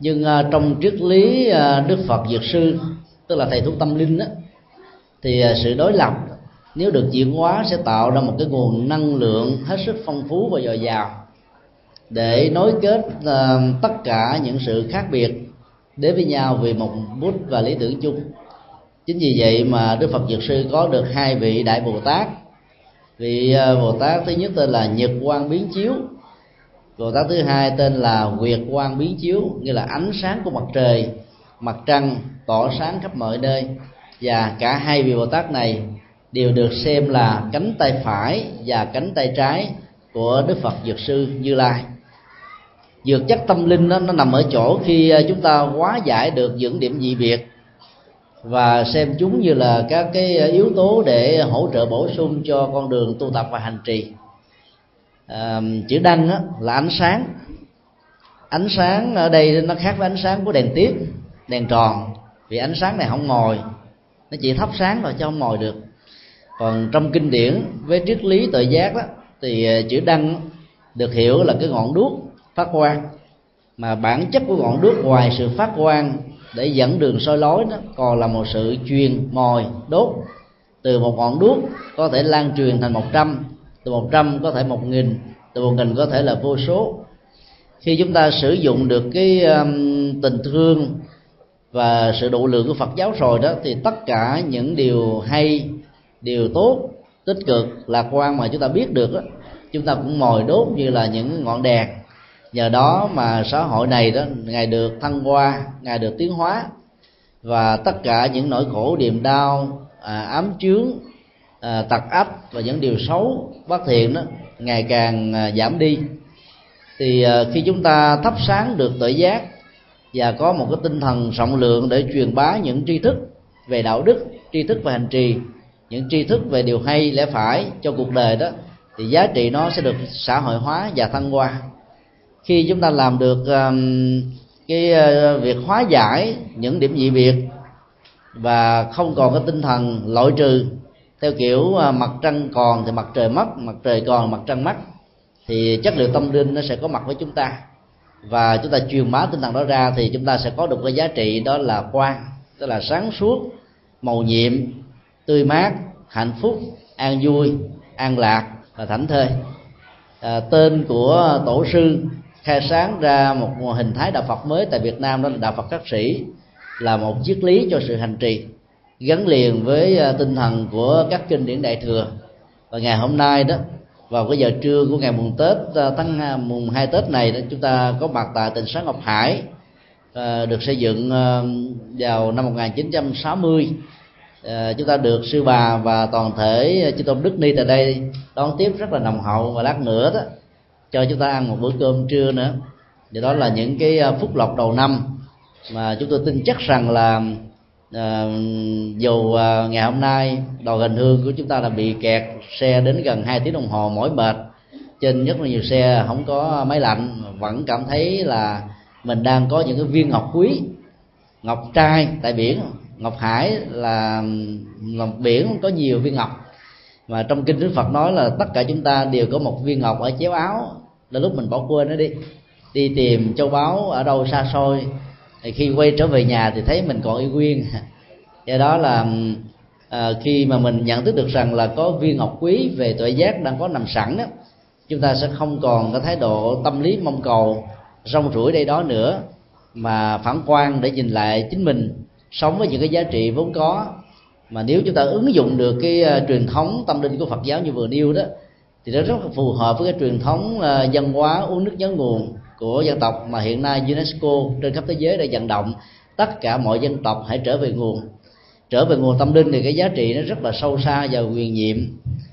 Nhưng uh, trong triết lý uh, đức phật dược sư tức là thầy thuốc tâm linh đó, thì uh, sự đối lập nếu được chuyển hóa sẽ tạo ra một cái nguồn năng lượng hết sức phong phú và dồi dào để nối kết uh, tất cả những sự khác biệt đến với nhau vì một bút và lý tưởng chung. Chính vì vậy mà đức phật dược sư có được hai vị đại bồ tát. Vị uh, bồ tát thứ nhất tên là nhật quang biến chiếu bồ tát thứ hai tên là nguyệt quang biến chiếu nghĩa là ánh sáng của mặt trời mặt trăng tỏ sáng khắp mọi nơi. Và cả hai vị bồ tát này đều được xem là cánh tay phải và cánh tay trái của đức phật dược sư như lai dược chất tâm linh đó, nó nằm ở chỗ khi ờ, chúng ta hóa giải được những điểm dị biệt và xem chúng như là các cái ờ, yếu tố để hỗ trợ bổ sung cho con đường tu tập và hành trì. À, chữ đăng á, là ánh sáng. Ánh sáng ở đây nó khác với ánh sáng của đèn tiếp đèn tròn vì ánh sáng này không ngồi. Nó chỉ thắp sáng rồi cho không ngồi được. Còn trong kinh điển với triết lý tự giác đó thì ờ, chữ đăng được hiểu là cái ngọn đuốc phát quang. Mà bản chất của ngọn đuốc ngoài sự phát quang để dẫn đường soi lối đó còn là một sự truyền mồi đốt. Từ một ngọn đuốc có thể lan truyền thành một trăm từ một trăm có thể một nghìn từ một nghìn có thể là vô số. Khi chúng ta sử dụng được cái um, tình thương và sự độ lượng của Phật giáo rồi đó thì tất cả những điều hay điều tốt tích cực lạc quan mà chúng ta biết được đó, chúng ta cũng mồi đốt như là những ngọn đèn nhờ đó mà xã hội này đó ngày được thăng hoa ngày được tiến hóa. Và tất cả những nỗi khổ niềm đau à, ám chướng à, tật ách và những điều xấu bất thiện đó ngày càng à, giảm đi. Thì à, khi chúng ta thắp sáng được tự giác và có một cái tinh thần rộng lượng để truyền bá những tri thức về đạo đức tri thức về hành trì những tri thức về điều hay lẽ phải cho cuộc đời đó thì giá trị nó sẽ được xã hội hóa và thăng hoa khi chúng ta làm được um, cái uh, việc hóa giải những điểm dị biệt và không còn cái tinh thần loại trừ theo kiểu uh, mặt trăng còn thì mặt trời mất mặt trời còn mặt trăng mất thì chất liệu tâm linh nó sẽ có mặt với chúng ta. Và chúng ta truyền bá tinh thần đó ra thì chúng ta sẽ có được cái giá trị đó là quang tức là sáng suốt màu nhiệm tươi mát hạnh phúc an vui an lạc và thảnh thơi. À, tên của tổ sư khai sáng ra một hình thái đạo Phật mới tại Việt Nam, đó là đạo Phật các sĩ, là một triết lý cho sự hành trì, gắn liền với ờ, tinh thần của các kinh điển đại thừa. Và ngày hôm nay đó, vào cái giờ trưa của ngày mùng Tết ờ, tháng mùng 2 Tết này đó, chúng ta có mặt tại tỉnh Sáng Ngọc Hải ờ, được xây dựng vào năm 1960 chúng ta được sư bà và toàn thể chư tôn đức ni tại đây đón tiếp rất là nồng hậu và lát nữa đó cho chúng ta ăn một bữa cơm trưa nữa. Thì đó là những cái à, phúc lộc đầu năm mà chúng tôi tin chắc rằng là à, dù uh, ngày hôm nay đầu hành hương của chúng ta là bị kẹt xe đến gần 2 tiếng đồng hồ mỏi mệt trên rất là nhiều xe không có máy lạnh vẫn cảm thấy là mình đang có những cái viên ngọc quý ngọc trai tại biển. Ngọc hải là ngọc biển có nhiều viên ngọc. Mà trong kinh đức phật nói là tất cả chúng ta đều có một viên ngọc ở chéo áo là lúc mình bỏ quên nó đi. Đi tìm châu báu ở đâu xa xôi. Thì khi quay trở về nhà thì thấy mình còn y nguyên. Do đó là à, khi mà mình nhận thức được rằng là có viên ngọc quý về tuệ giác đang có nằm sẵn đó chúng ta sẽ không còn cái thái độ tâm lý mong cầu rong rủi đây đó nữa mà phản quan để nhìn lại chính mình sống với những cái giá trị vốn có. Mà nếu chúng ta ứng dụng được cái uh, truyền thống tâm linh của Phật giáo như vừa nêu đó thì nó rất là phù hợp với cái truyền thống ờ, văn hóa uống nước nhớ nguồn của dân tộc mà hiện nay UNESCO trên khắp thế giới đã vận động tất cả mọi dân tộc hãy trở về nguồn. Trở về nguồn tâm linh thì cái giá trị nó rất là sâu xa và quyền nhiệm.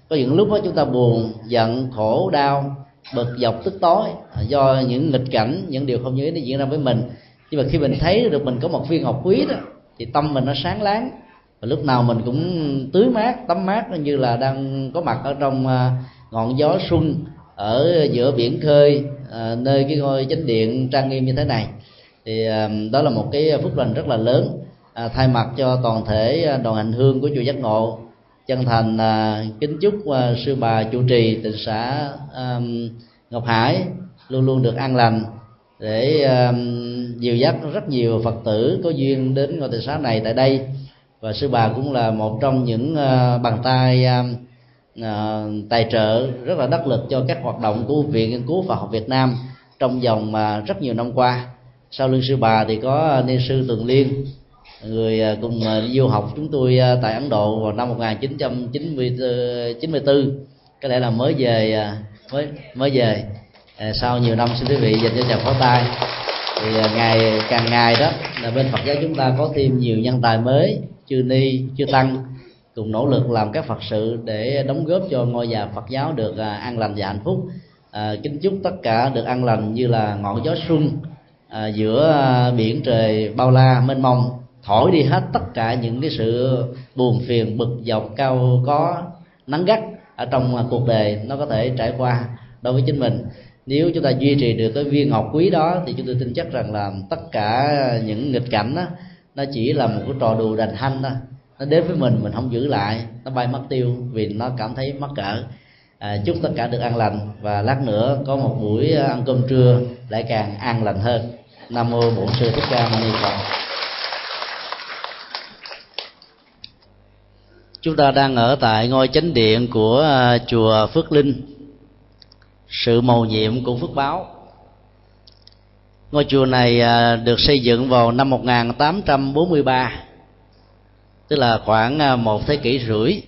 Có những lúc đó chúng ta buồn, giận, khổ, đau, bực dọc, tức tối, do những nghịch cảnh, những điều không như ý nó diễn ra với mình. Nhưng mà khi mình thấy được mình có một viên ngọc quý đó, thì tâm mình nó sáng láng. Và lúc nào mình cũng tưới mát, tắm mát như là đang có mặt ở trong ờ, ngọn gió xuân ở giữa biển khơi à, nơi cái ngôi chánh điện trang nghiêm như thế này. Thì à, đó là một cái phúc lành rất là lớn à, thay mặt cho toàn thể à, đoàn hành hương của chùa giác ngộ. Chân thành à, kính chúc à, sư bà chủ trì tịnh xã à, ngọc hải luôn luôn được an lành để uh, dìu dắt rất nhiều phật tử có duyên đến ngôi tỉnh xã này tại đây. Và sư bà cũng là một trong những à, bàn tay Ờ, tài trợ rất là đắc lực cho các hoạt động của viện nghiên cứu Phật học Việt Nam trong vòng mà rất nhiều năm qua. Sau lưng sư bà thì có à, ni sư Tường Liên, người à, cùng à, du học chúng tôi tại Ấn Độ vào năm 1994 ờ, có lẽ là mới về mới mới về. Sau nhiều năm, xin quý vị dành cho chào pháo tay. Thì ngày, càng ngày đó, là bên Phật giáo chúng ta có thêm nhiều nhân tài mới chư ni chư tăng cùng nỗ lực làm các phật sự để đóng góp cho ngôi nhà phật giáo được à, an lành và hạnh phúc. À, kính chúc tất cả được an lành như là ngọn gió xuân à, giữa à, biển trời bao la mênh mông. Thổi đi hết tất cả những cái sự buồn phiền bực dọc cao có nắng gắt ở trong à, cuộc đời nó có thể trải qua đối với chính mình. Nếu chúng ta duy trì được cái viên ngọc quý đó thì chúng tôi tin chắc rằng là tất cả những nghịch cảnh đó nó chỉ là một cái trò đùa đành hanh thôi nó đến với mình mình không giữ lại. Nó bay mất tiêu vì nó cảm thấy mắc cỡ. À, chúc tất cả được an lành. Và lát nữa có một buổi à, ăn cơm trưa lại càng an lành hơn. Nam mô bổn sư thích ca mâu ni phật. Chúng ta đang ở tại ngôi chánh điện của à, chùa phước linh. Sự mầu nhiệm của phước báo. Ngôi chùa này à, được xây dựng vào năm 1843 tức là khoảng à, một thế kỷ rưỡi.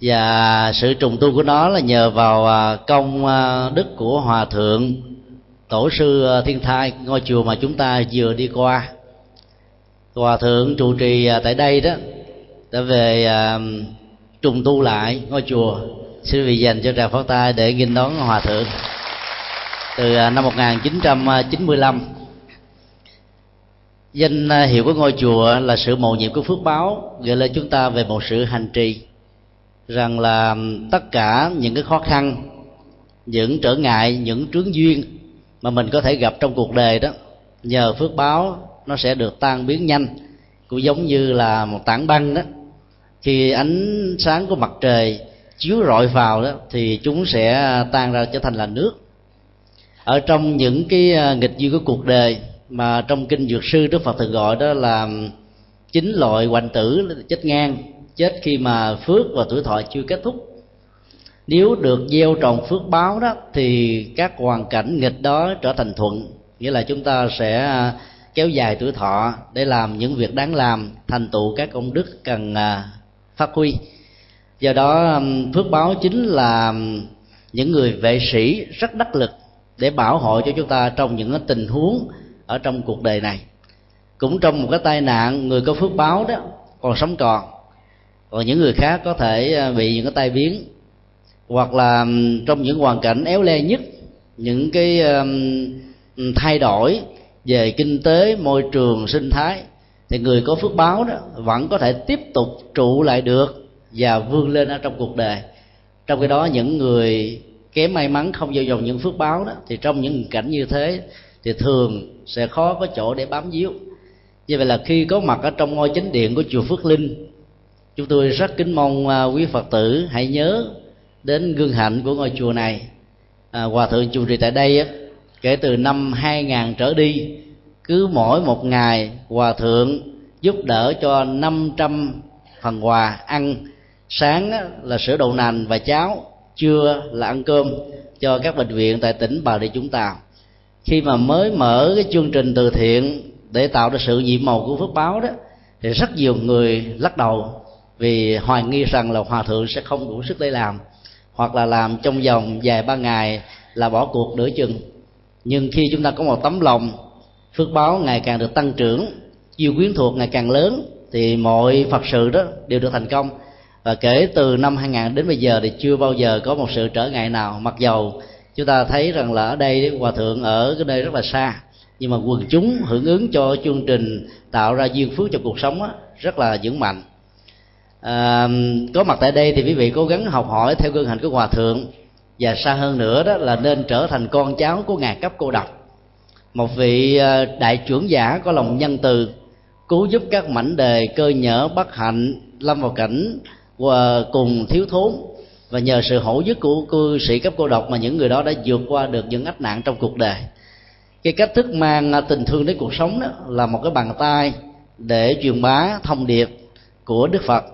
Và sự trùng tu của nó là nhờ vào à, công à, đức của hòa thượng tổ sư thiên thai, ngôi chùa mà chúng ta vừa đi qua. Hòa thượng trụ trì tại đây đó, đã về trùng tu lại ngôi chùa. Xin vị dành cho tràng pháo tay để nghinh đón hòa thượng. Từ năm 1995 danh à, hiệu của ngôi chùa là sự mầu nhiệm của phước báo gợi lên chúng ta về một sự hành trì, rằng là tất cả những cái khó khăn, những trở ngại, những trướng duyên mà mình có thể gặp trong cuộc đời đó, nhờ phước báo nó sẽ được tan biến nhanh, cũng giống như là một tảng băng đó. Khi ánh sáng của mặt trời chiếu rọi vào đó, thì chúng sẽ tan ra trở thành là nước. Ở trong những cái à, nghịch duyên của cuộc đời mà trong kinh dược sư đức phật thường gọi đó là chín loại hoành tử chết ngang, chết khi mà phước và tuổi thọ chưa kết thúc. Nếu được gieo trồng phước báo đó, thì các hoàn cảnh nghịch đó trở thành thuận. Nghĩa là chúng ta sẽ kéo dài tuổi thọ để làm những việc đáng làm, thành tựu các công đức cần à, phát huy. Do đó phước báo chính là những người vệ sĩ rất đắc lực để bảo hộ cho chúng ta trong những tình huống ở trong cuộc đời này. Cũng trong một cái tai nạn, người có phước báo đó, còn sống còn. Còn những người khác có thể à, bị những cái tai biến, hoặc là trong những hoàn cảnh éo le nhất, những cái thay đổi về kinh tế, môi trường, sinh thái, thì người có phước báo đó vẫn có thể tiếp tục trụ lại được và vươn lên ở trong cuộc đời. Trong cái đó những người kém may mắn không vào dòng những phước báo đó, thì trong những cảnh như thế, thì thường sẽ khó có chỗ để bám víu. Như vậy là khi có mặt ở trong ngôi chính điện của chùa Phước Linh chúng tôi rất kính mong à, quý Phật tử hãy nhớ đến gương hạnh của ngôi chùa này. À, hòa thượng chủ trì tại đây kể từ năm 2000 trở đi cứ mỗi một ngày hòa thượng giúp đỡ cho 500 phần quà ăn. Sáng là sữa đậu nành và cháo trưa là ăn cơm cho các bệnh viện tại tỉnh bà rịa vũng tàu khi mà mới mở cái chương trình từ thiện để tạo ra sự nhiệm màu của phước báo đó, thì rất nhiều người lắc đầu vì hoài nghi rằng là hòa thượng sẽ không đủ sức để làm, hoặc là làm trong vòng vài ba ngày là bỏ cuộc nửa chừng. Nhưng khi chúng ta có một tấm lòng, phước báo ngày càng được tăng trưởng, yêu quyến thuộc ngày càng lớn, thì mọi phật sự đó đều được thành công. Và kể từ năm 2000 đến bây giờ thì chưa bao giờ có một sự trở ngại nào, mặc dầu chúng ta thấy rằng là ở đây hòa thượng ở cái nơi rất là xa. Nhưng mà quần chúng hưởng ứng cho chương trình tạo ra duyên phước cho cuộc sống á, rất là vững mạnh. À, có mặt tại đây thì quý vị cố gắng học hỏi theo gương hành của hòa thượng. Và xa hơn nữa đó là nên trở thành con cháu của ngài cấp cô độc. Một vị à, đại trưởng giả có lòng nhân từ cứu giúp các mảnh đề cơ nhở bất hạnh lâm vào cảnh và cùng thiếu thốn và nhờ sự hỗ giúp của cư sĩ cấp cô độc mà những người đó đã vượt qua được những ách nạn trong cuộc đời. Cái cách thức mang à, tình thương đến cuộc sống đó là một cái bàn tay để truyền bá thông điệp của đức phật.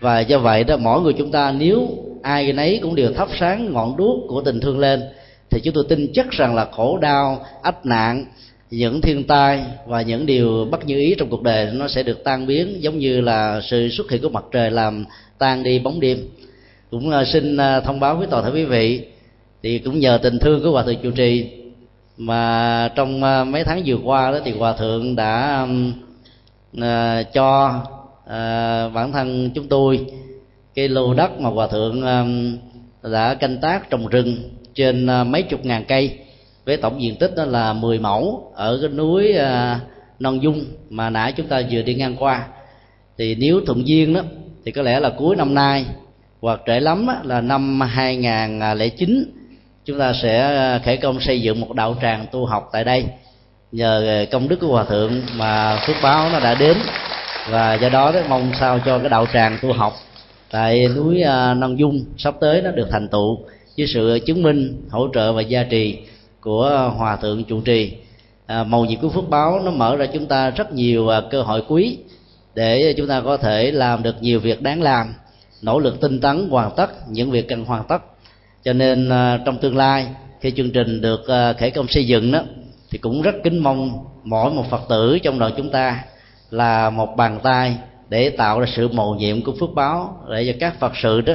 Và do vậy đó, mỗi người chúng ta nếu ai nấy cũng đều thắp sáng ngọn đuốc của tình thương lên, thì chúng tôi tin chắc rằng là khổ đau, ách nạn, những thiên tai và những điều bất như ý trong cuộc đời nó sẽ được tan biến, giống như là sự xuất hiện của mặt trời làm tan đi bóng đêm cũng à, xin à, thông báo với toàn thể quý vị. Thì cũng nhờ tình thương của hòa thượng chủ trì mà trong à, mấy tháng vừa qua đó thì hòa thượng đã cho bản thân chúng tôi cái lô đất mà hòa thượng đã canh tác trồng rừng trên mấy chục ngàn cây với tổng diện tích đó là 10 mẫu ở cái núi non dung mà nãy chúng ta vừa đi ngang qua. Thì nếu thuận duyên đó, thì có lẽ là cuối năm nay hoặc trễ lắm là năm 2009 chúng ta sẽ ờ, khởi công xây dựng một đạo tràng tu học tại đây. Nhờ ờ, công đức của hòa thượng mà phước báo nó đã đến. Và do đó đó mong sao cho cái đạo tràng tu học tại núi ờ, à, Nông Dung sắp tới nó được thành tựu với sự chứng minh hỗ trợ và gia trì của hòa thượng trụ trì. À, màu nhiệm của phước báo nó mở ra chúng ta rất nhiều cơ hội quý để chúng ta có thể làm được nhiều việc đáng làm nỗ lực tinh tấn hoàn tất những việc cần hoàn tất. Cho nên à, trong tương lai khi chương trình được à, khởi công xây dựng đó thì cũng rất kính mong mỗi một phật tử trong đoàn chúng ta là một bàn tay để tạo ra sự mầu nhiệm của phước báo để cho các phật sự đó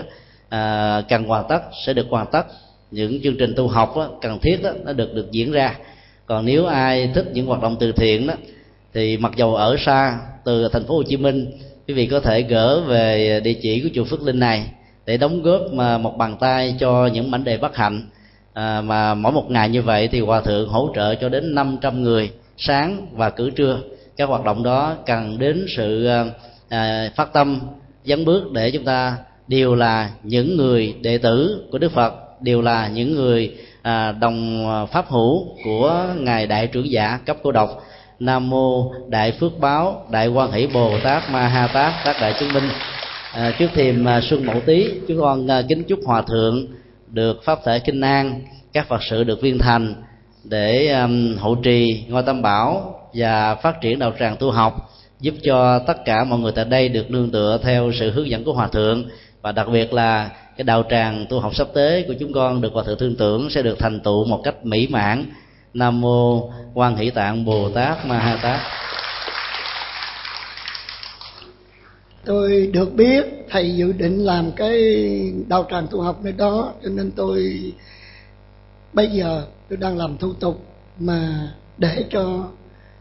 à, cần hoàn tất sẽ được hoàn tất. Những chương trình tu học đó, cần thiết đó, nó được được diễn ra. Còn nếu ai thích những hoạt động từ thiện đó thì mặc dầu ở xa từ thành phố Hồ Chí Minh quý vị có thể gỡ về địa chỉ của chùa Phước Linh này để đóng góp mà một bàn tay cho những mảnh đề bất hạnh. À, mà mỗi một ngày như vậy thì hòa thượng hỗ trợ cho đến 500 người sáng và cử trưa. Các hoạt động đó cần đến sự à, à, phát tâm dấn bước để chúng ta đều là những người đệ tử của Đức Phật đều là những người à, đồng pháp hữu của ngài đại trưởng giả cấp cô độc nam mô đại phước báo đại quan hỷ bồ tát ma ha tát các đại chứng minh. À, trước thềm à, xuân mậu tý chúng con à, kính chúc hòa thượng được pháp thể kinh an các phật sự được viên thành để um, hộ trì ngôi tam bảo và phát triển đạo tràng tu học giúp cho tất cả mọi người tại đây được nương tựa theo sự hướng dẫn của hòa thượng. Và đặc biệt là cái đạo tràng tu học sắp tới của chúng con được hòa thượng thương tưởng sẽ được thành tựu một cách mỹ mãn nam mô quan hỷ tạng bồ tát ma ha tát. Tôi được biết thầy dự định làm cái đạo tràng tu học nơi đó, cho nên tôi, bây giờ tôi đang làm thủ tục mà để cho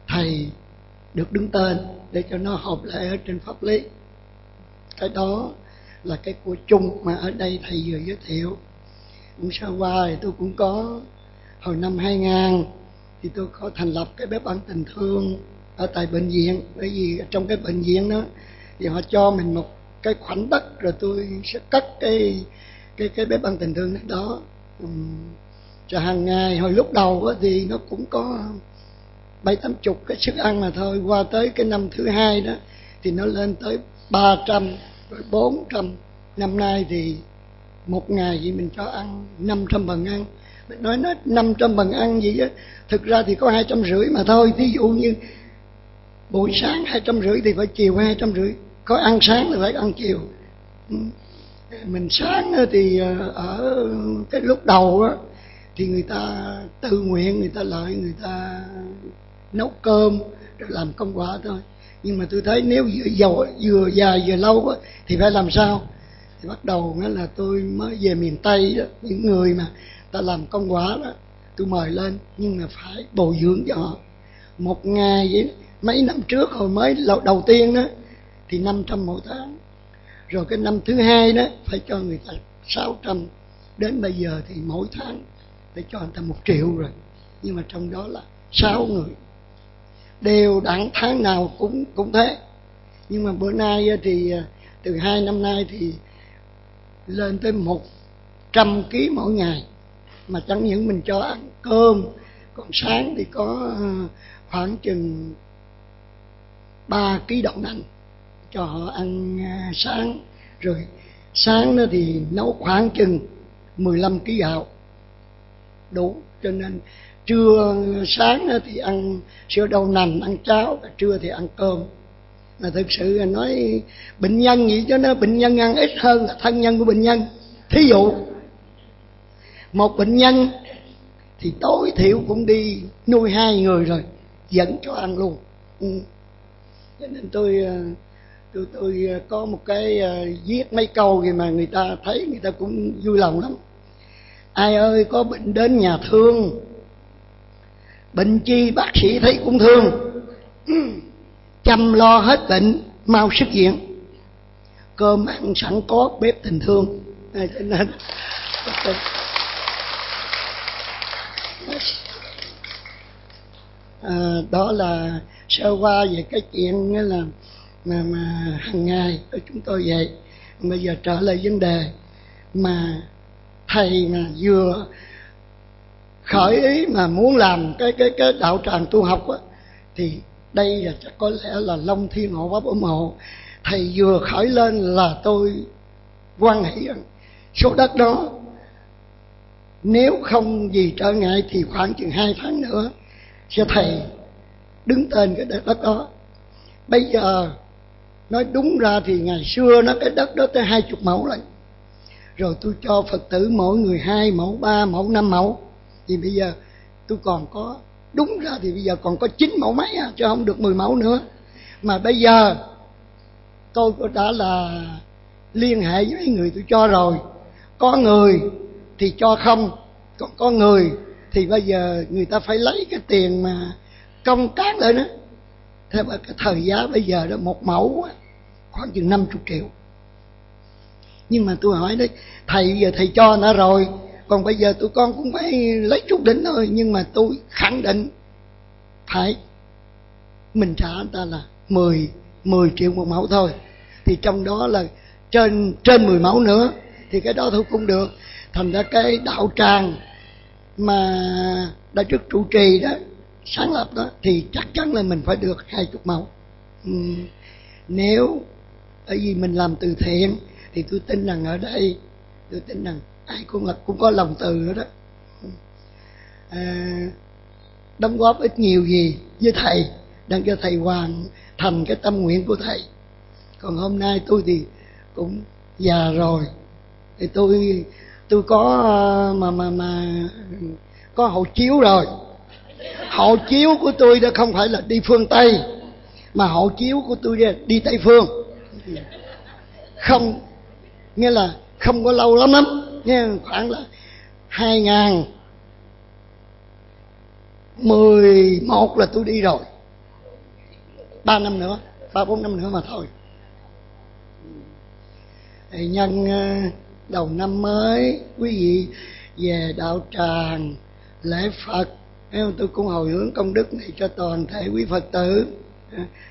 thầy được đứng tên, để cho nó hợp lệ ở trên pháp lý. Cái đó là cái của chung mà ở đây thầy vừa giới thiệu. Cũng sơ qua thì tôi cũng có hồi năm 2000 thì tôi có thành lập cái bếp ăn tình thương ở tại bệnh viện. Bởi vì trong cái bệnh viện đó thì họ cho mình một cái khoảnh đất rồi tôi sẽ cất cái cái cái bếp ăn tình thương đó rồi hàng ngày, hồi lúc đầu thì nó cũng có bảy, tám chục cái sức ăn mà thôi. Qua tới cái năm thứ hai đó thì nó lên tới ba trăm, rồi bốn trăm. Năm nay thì một ngày thì mình cho ăn năm trăm phần ăn nói nó năm trăm ăn gì á thực ra thì có hai trăm rưỡi mà thôi. Thí dụ như buổi sáng hai trăm rưỡi thì phải chiều hai trăm rưỡi. Có ăn sáng thì phải ăn chiều. Ừ. Mình sáng thì ờ, ở cái lúc đầu á thì người ta tự nguyện người ta lợi người ta nấu cơm rồi làm công quả thôi. Nhưng mà tôi thấy nếu vừa dầu vừa dài vừa lâu á, thì phải làm sao? Thì bắt đầu là tôi mới về miền tây đó, những người mà ta làm công quả đó, tôi mời lên, nhưng mà phải bồi dưỡng cho họ. Một ngày vậy mấy năm trước hồi mới đầu tiên đó, thì 500 mỗi tháng. Rồi cái năm thứ hai đó, phải cho người ta 600 đến bây giờ thì mỗi tháng phải cho người ta một triệu rồi, nhưng mà trong đó là sáu người. Đều đặn tháng nào cũng cũng thế. Nhưng mà bữa nay thì à, từ hai năm nay thì lên tới một trăm ký mỗi ngày mà chẳng những mình cho ăn cơm, còn sáng thì có ờ, khoảng chừng ba ký đậu nành cho họ ăn ờ, sáng. Rồi sáng nó thì nấu khoảng chừng 15 ký gạo. Đủ, cho nên trưa ờ, sáng thì ăn sữa đậu nành, ăn cháo trưa thì ăn cơm. Mà thực sự là nói bệnh nhân vậy cho nó, bệnh nhân ăn ít hơn là thân nhân của bệnh nhân. Thí dụ một bệnh nhân thì tối thiểu cũng đi nuôi hai người rồi dẫn cho ăn luôn. Ừ. cho nên tôi ờ, tôi tôi có một cái ờ, viết mấy câu gì mà người ta thấy người ta cũng vui lòng lắm. Ai ơi có bệnh đến nhà thương. Bệnh chi bác sĩ thấy cũng thương. Ừ. Chăm lo hết bệnh mau xuất viện. Cơm ăn sẵn có bếp tình thương. À, cho nên à, đó là sơ qua về cái chuyện là mà mà hàng ngày ở chúng tôi vậy. Bây giờ trở lại vấn đề mà thầy mà vừa khởi ý mà muốn làm cái cái cái đạo tràng tu học á thì đây là chắc có lẽ là long thiên hộ pháp ủng hộ. Thầy vừa khởi lên là tôi quan hệ số đất đó nếu không gì trở ngại thì khoảng chừng hai tháng nữa sẽ thầy đứng tên cái đất đó. Bây giờ nói đúng ra thì ngày xưa nó cái đất đó tới hai chục mẫu rồi. Rồi tôi cho phật tử mỗi người hai mẫu ba mẫu năm mẫu. Thì bây giờ tôi còn có đúng ra thì bây giờ còn có chín mẫu mấy à, chứ không được mười mẫu nữa. Mà bây giờ tôi đã là liên hệ với người tôi cho rồi. Có người thì cho không. Còn có người thì bây giờ người ta phải lấy cái tiền mà công cán lên đó. Theo cái thời giá bây giờ đó, một mẫu khoảng chừng 50 triệu. Nhưng mà tôi hỏi đấy, thầy giờ thầy cho nó rồi, còn bây giờ tụi con cũng phải lấy chút đỉnh thôi. Nhưng mà tôi khẳng định, phải. Mình trả người ta là 10 10 triệu một mẫu thôi. Thì trong đó là trên trên 10 mẫu nữa, thì cái đó thôi cũng được thành ra cái đạo tràng mà đại trước trụ trì đó sáng lập đó thì chắc chắn là mình phải được hai chục mẫu ừ. nếu bởi vì mình làm từ thiện thì tôi tin rằng ở đây tôi tin rằng ai cũng là cũng có lòng từ nữa đó. À, đóng góp ít nhiều gì với thầy đang cho thầy hoàn thành cái tâm nguyện của thầy. Còn hôm nay tôi thì cũng già rồi thì tôi tôi có ờ, mà mà mà, có hộ chiếu rồi. Hộ chiếu của tôi đó không phải là đi phương tây, mà hộ chiếu của tôi là đi tây phương. Không, nghĩa là không có lâu lắm lắm nghe khoảng là hai ngàn mười một là tôi đi rồi. Ba năm nữa, ba bốn năm nữa mà thôi. Thì nhân ờ, đầu năm mới, quý vị về đạo tràng, lễ phật. Tôi cũng hồi hướng công đức này cho toàn thể quý phật tử.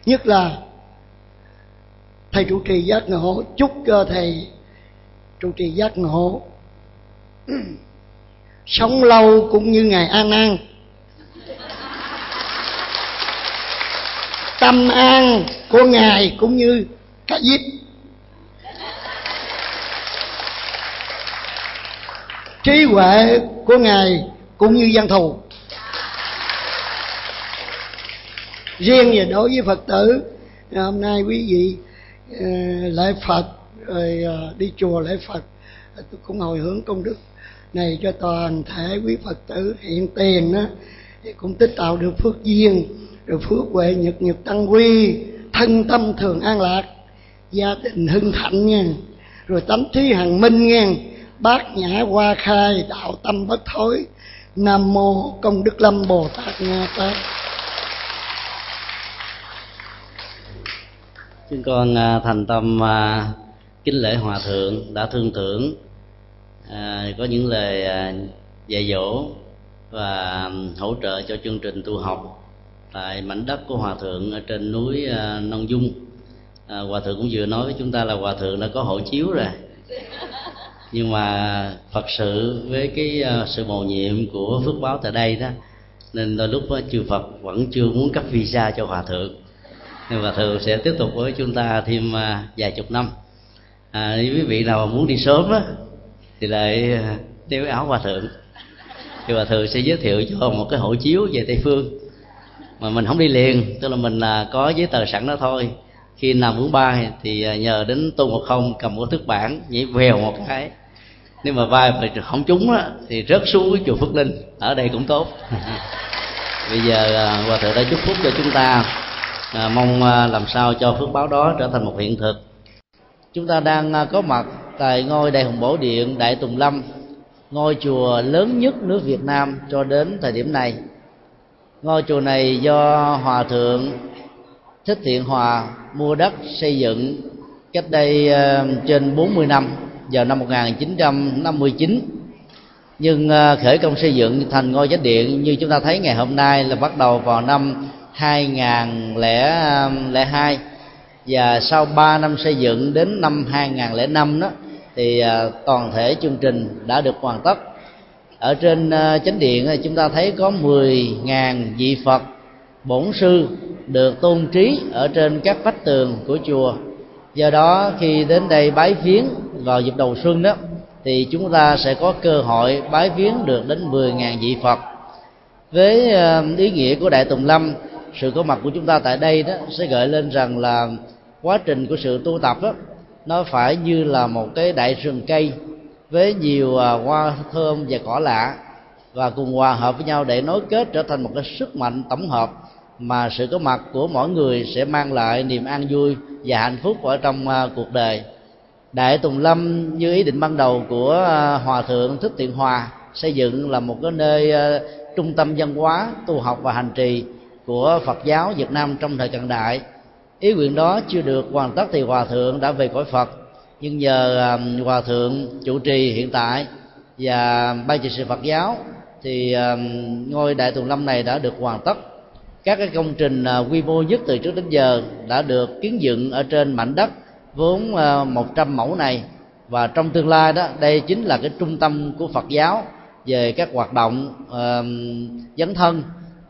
Nhất là thầy trụ trì giác ngộ, chúc cho thầy trụ trì giác ngộ. Sống lâu cũng như ngài an an. Tâm an của ngài cũng như cá diếp trí huệ của ngài cũng như dân thù. Riêng về đối với phật tử, hôm nay quý vị ờ, lễ phật, rồi ờ, đi chùa lễ phật, tôi cũng hồi hướng công đức này cho toàn thể quý phật tử hiện tiền đó thì cũng tích tạo được phước duyên rồi phước huệ nhật nhật tăng quy, thân tâm thường an lạc, gia đình hưng thạnh nha. Rồi tánh trí hằng minh nha bát nhã hoa khai, đạo tâm bất thối. Nam mô công đức lâm bồ tát nga tát. Chúng con à, thành tâm à, kính lễ hòa thượng đã thương thưởng. À, có những lời dạy dỗ và hỗ trợ cho chương trình tu học tại mảnh đất của hòa thượng ở trên núi non dung. Hòa thượng cũng vừa nói với chúng ta là hòa thượng đã có hộ chiếu rồi nhưng mà phật sự với cái ờ, sự mầu nhiệm của phước báo tại đây đó nên đôi lúc ờ, chư phật vẫn chưa muốn cấp visa cho hòa thượng. Nên hòa thượng sẽ tiếp tục với chúng ta thêm ờ, vài chục năm. À, quý vị nào muốn đi sớm á thì lại đeo áo hòa thượng. Thì hòa thượng sẽ giới thiệu cho một cái hộ chiếu về tây phương. Mà mình không đi liền tức là mình là có giấy tờ sẵn đó thôi. Khi nào muốn bay thì nhờ đến tôn một không cầm một thức bản nhảy vèo một cái nếu mà vai mà không trúng á, thì rớt xuống cái chùa phước linh. Ở đây cũng tốt. Bây giờ à, hòa thượng đã chúc phúc cho chúng ta. À, mong à, làm sao cho phước báo đó trở thành một hiện thực. Chúng ta đang có mặt tại ngôi đại hùng bổ điện đại tùng lâm ngôi chùa lớn nhất nước việt nam cho đến thời điểm này. Ngôi chùa này do hòa thượng thích thiện hòa mua đất xây dựng cách đây trên 40 năm vào năm 1959 nhưng ờ, khởi công xây dựng thành ngôi chánh điện như chúng ta thấy ngày hôm nay là bắt đầu vào năm 2002 và sau 3 năm xây dựng đến năm 2005 đó, thì ờ, toàn thể chương trình đã được hoàn tất. Ở trên ờ, chánh điện chúng ta thấy có 10.000 vị Phật, bổn sư được tôn trí ở trên các vách tường của chùa. Do đó khi đến đây bái viếng vào dịp đầu xuân đó, thì chúng ta sẽ có cơ hội bái viếng được đến 10.000 vị Phật. Với ý nghĩa của Đại Tùng Lâm, sự có mặt của chúng ta tại đây đó sẽ gợi lên rằng là quá trình của sự tu tập đó, nó phải như là một cái đại rừng cây với nhiều à, hoa thơm và cỏ lạ và cùng hòa hợp với nhau để nối kết trở thành một cái sức mạnh tổng hợp mà sự có mặt của mỗi người sẽ mang lại niềm an vui và hạnh phúc ở trong à, cuộc đời đại tùng lâm, như ý định ban đầu của à, hòa thượng thích tiện hòa, xây dựng là một cái nơi à, trung tâm văn hóa, tu học và hành trì của phật giáo việt nam trong thời cận đại. Ý nguyện đó chưa được hoàn tất thì hòa thượng đã về cõi phật. Nhưng nhờ à, hòa thượng chủ trì hiện tại và ban trị sự phật giáo thì ngôi đại tùng lâm này đã được hoàn tất. Các cái công trình quy mô nhất từ trước đến giờ đã được kiến dựng ở trên mảnh đất vốn ờ, 100 mẫu này. Và trong tương lai đó đây chính là cái trung tâm của Phật giáo về các hoạt động uh, dấn thân.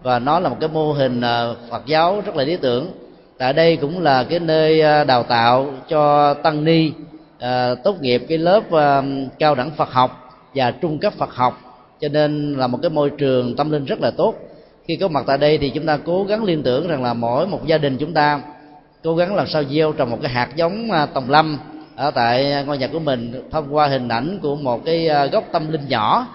Và nó là một cái mô hình uh, Phật giáo rất là lý tưởng. Tại đây cũng là cái nơi uh, đào tạo cho tăng ni uh, tốt nghiệp cái lớp uh, cao đẳng Phật học và trung cấp Phật học. Cho nên là một cái môi trường tâm linh rất là tốt. Khi có mặt tại đây thì chúng ta cố gắng liên tưởng rằng là mỗi một gia đình chúng ta cố gắng làm sao gieo trồng một cái hạt giống à, tòng lâm ở tại ngôi nhà của mình, thông qua hình ảnh của một cái à, gốc tâm linh nhỏ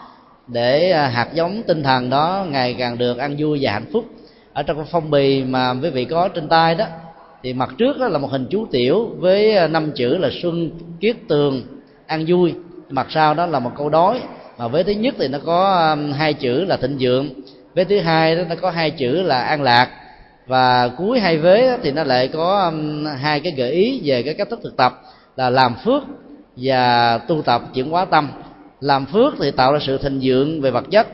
để à, hạt giống tinh thần đó ngày càng được ăn vui và hạnh phúc. Ở trong cái phong bì mà quý vị có trên tay đó, thì mặt trước đó là một hình chú tiểu với năm chữ là xuân kiết tường, ăn vui. Mặt sau đó là một câu đói, mà với thứ nhất thì nó có hai chữ là thịnh vượng với thứ hai đó nó có hai chữ là an lạc và cuối hai vế thì nó lại có um, hai cái gợi ý về cái cách thức thực tập là làm phước và tu tập chuyển hóa tâm. Làm phước thì tạo ra sự thịnh vượng về vật chất.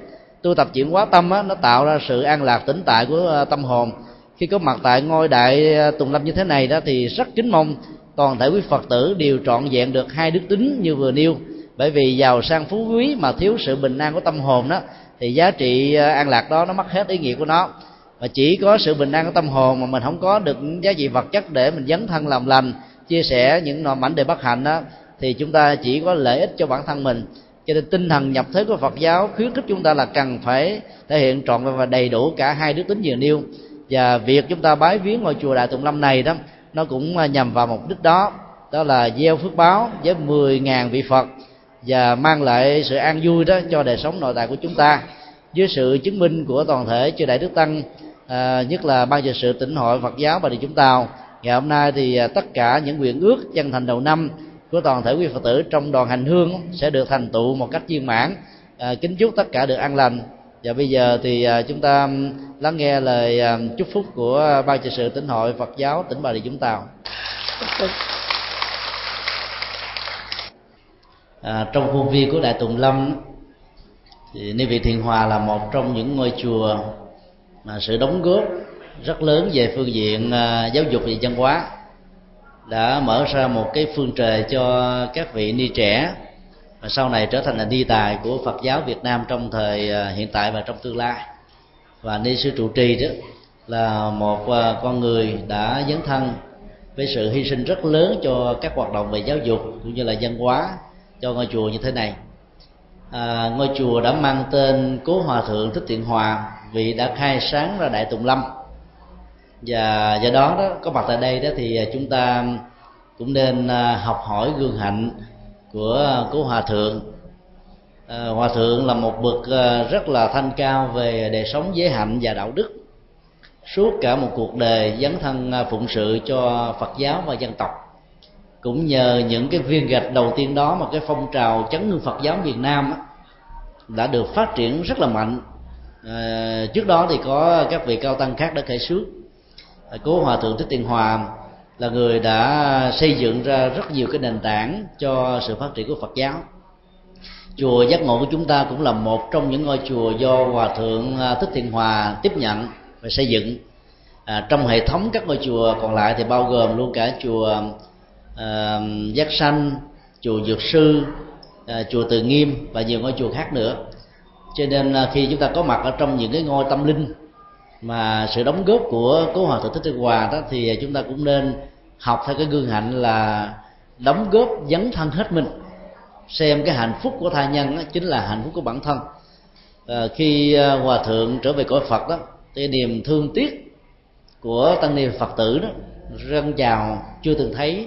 Tu tập chuyển hóa tâm á, nó tạo ra sự an lạc tĩnh tại của ờ, tâm hồn. Khi có mặt tại ngôi đại ờ, tùng lâm như thế này đó thì rất kính mong toàn thể quý phật tử đều trọn vẹn được hai đức tính như vừa nêu. Bởi vì giàu sang phú quý mà thiếu sự bình an của tâm hồn đó thì giá trị ờ, an lạc đó nó mất hết ý nghĩa của nó và chỉ có sự bình an của tâm hồn mà mình không có được giá trị vật chất để mình dấn thân làm lành, chia sẻ những nọ mảnh đề bất hạnh đó, thì chúng ta chỉ có lợi ích cho bản thân mình. Cho nên tinh thần nhập thế của Phật giáo khuyến khích chúng ta là cần phải thể hiện trọn vẹn và đầy đủ cả hai đức tính vừa nêu và việc chúng ta bái viếng ngôi chùa Đại Tùng Lâm này đó, nó cũng nhằm vào mục đích đó đó là gieo phước báo với 10.000 vị Phật và mang lại sự an vui đó cho đời sống nội tại của chúng ta. Dưới sự chứng minh của toàn thể chư đại đức tăng à, nhất là ban trị sự tỉnh hội Phật giáo và địa chúng tàu. Ngày hôm nay thì à, tất cả những nguyện ước chân thành đầu năm của toàn thể quý Phật tử trong đoàn hành hương sẽ được thành tựu một cách viên mãn. À, kính chúc tất cả được an lành. Và bây giờ thì à, chúng ta lắng nghe lời à, chúc phúc của ban trị sự tỉnh hội Phật giáo tỉnh bà Rịa Vũng tàu. À, trong khuôn viên của đại tùng lâm thì ni vị thiền hòa là một trong những ngôi chùa mà sự đóng góp rất lớn về phương diện à, giáo dục và văn hóa đã mở ra một cái phương trời cho các vị ni trẻ và sau này trở thành là ni tài của Phật giáo Việt Nam trong thời à, hiện tại và trong tương lai. Và ni sư trụ trì đó là một à, con người đã dấn thân với sự hy sinh rất lớn cho các hoạt động về giáo dục cũng như là văn hóa cho ngôi chùa như thế này. À, ngôi chùa đã mang tên cố hòa thượng thích thiện hòa vị đã khai sáng ra đại tùng lâm. Và do đó đó có mặt tại đây đó thì chúng ta cũng nên à, học hỏi gương hạnh của à, cố hòa thượng. À, hòa thượng là một bậc à, rất là thanh cao về đời sống giới hạnh và đạo đức suốt cả một cuộc đời dấn thân phụng sự cho phật giáo và dân tộc. Cũng nhờ những cái viên gạch đầu tiên đó mà cái phong trào chấn hương phật giáo việt nam đã được phát triển rất là mạnh à, trước đó thì có các vị cao tăng khác đã kể xước à, cố hòa thượng thích tiền hòa là người đã xây dựng ra rất nhiều cái nền tảng cho sự phát triển của phật giáo. Chùa giác ngộ của chúng ta cũng là một trong những ngôi chùa do hòa thượng à, thích thiện hòa tiếp nhận và xây dựng. À, trong hệ thống các ngôi chùa còn lại thì bao gồm luôn cả chùa à, giác sanh chùa dược sư à, chùa từ nghiêm và nhiều ngôi chùa khác nữa cho nên là khi chúng ta có mặt ở trong những cái ngôi tâm linh mà sự đóng góp của cố hòa thượng thích đức hòa đó thì chúng ta cũng nên học theo cái gương hạnh là đóng góp dấn thân hết mình. Xem cái hạnh phúc của tha nhân đó chính là hạnh phúc của bản thân. À, khi à, hòa thượng trở về cõi phật đó thì niềm thương tiếc của tăng ni phật tử đó răng chào chưa từng thấy.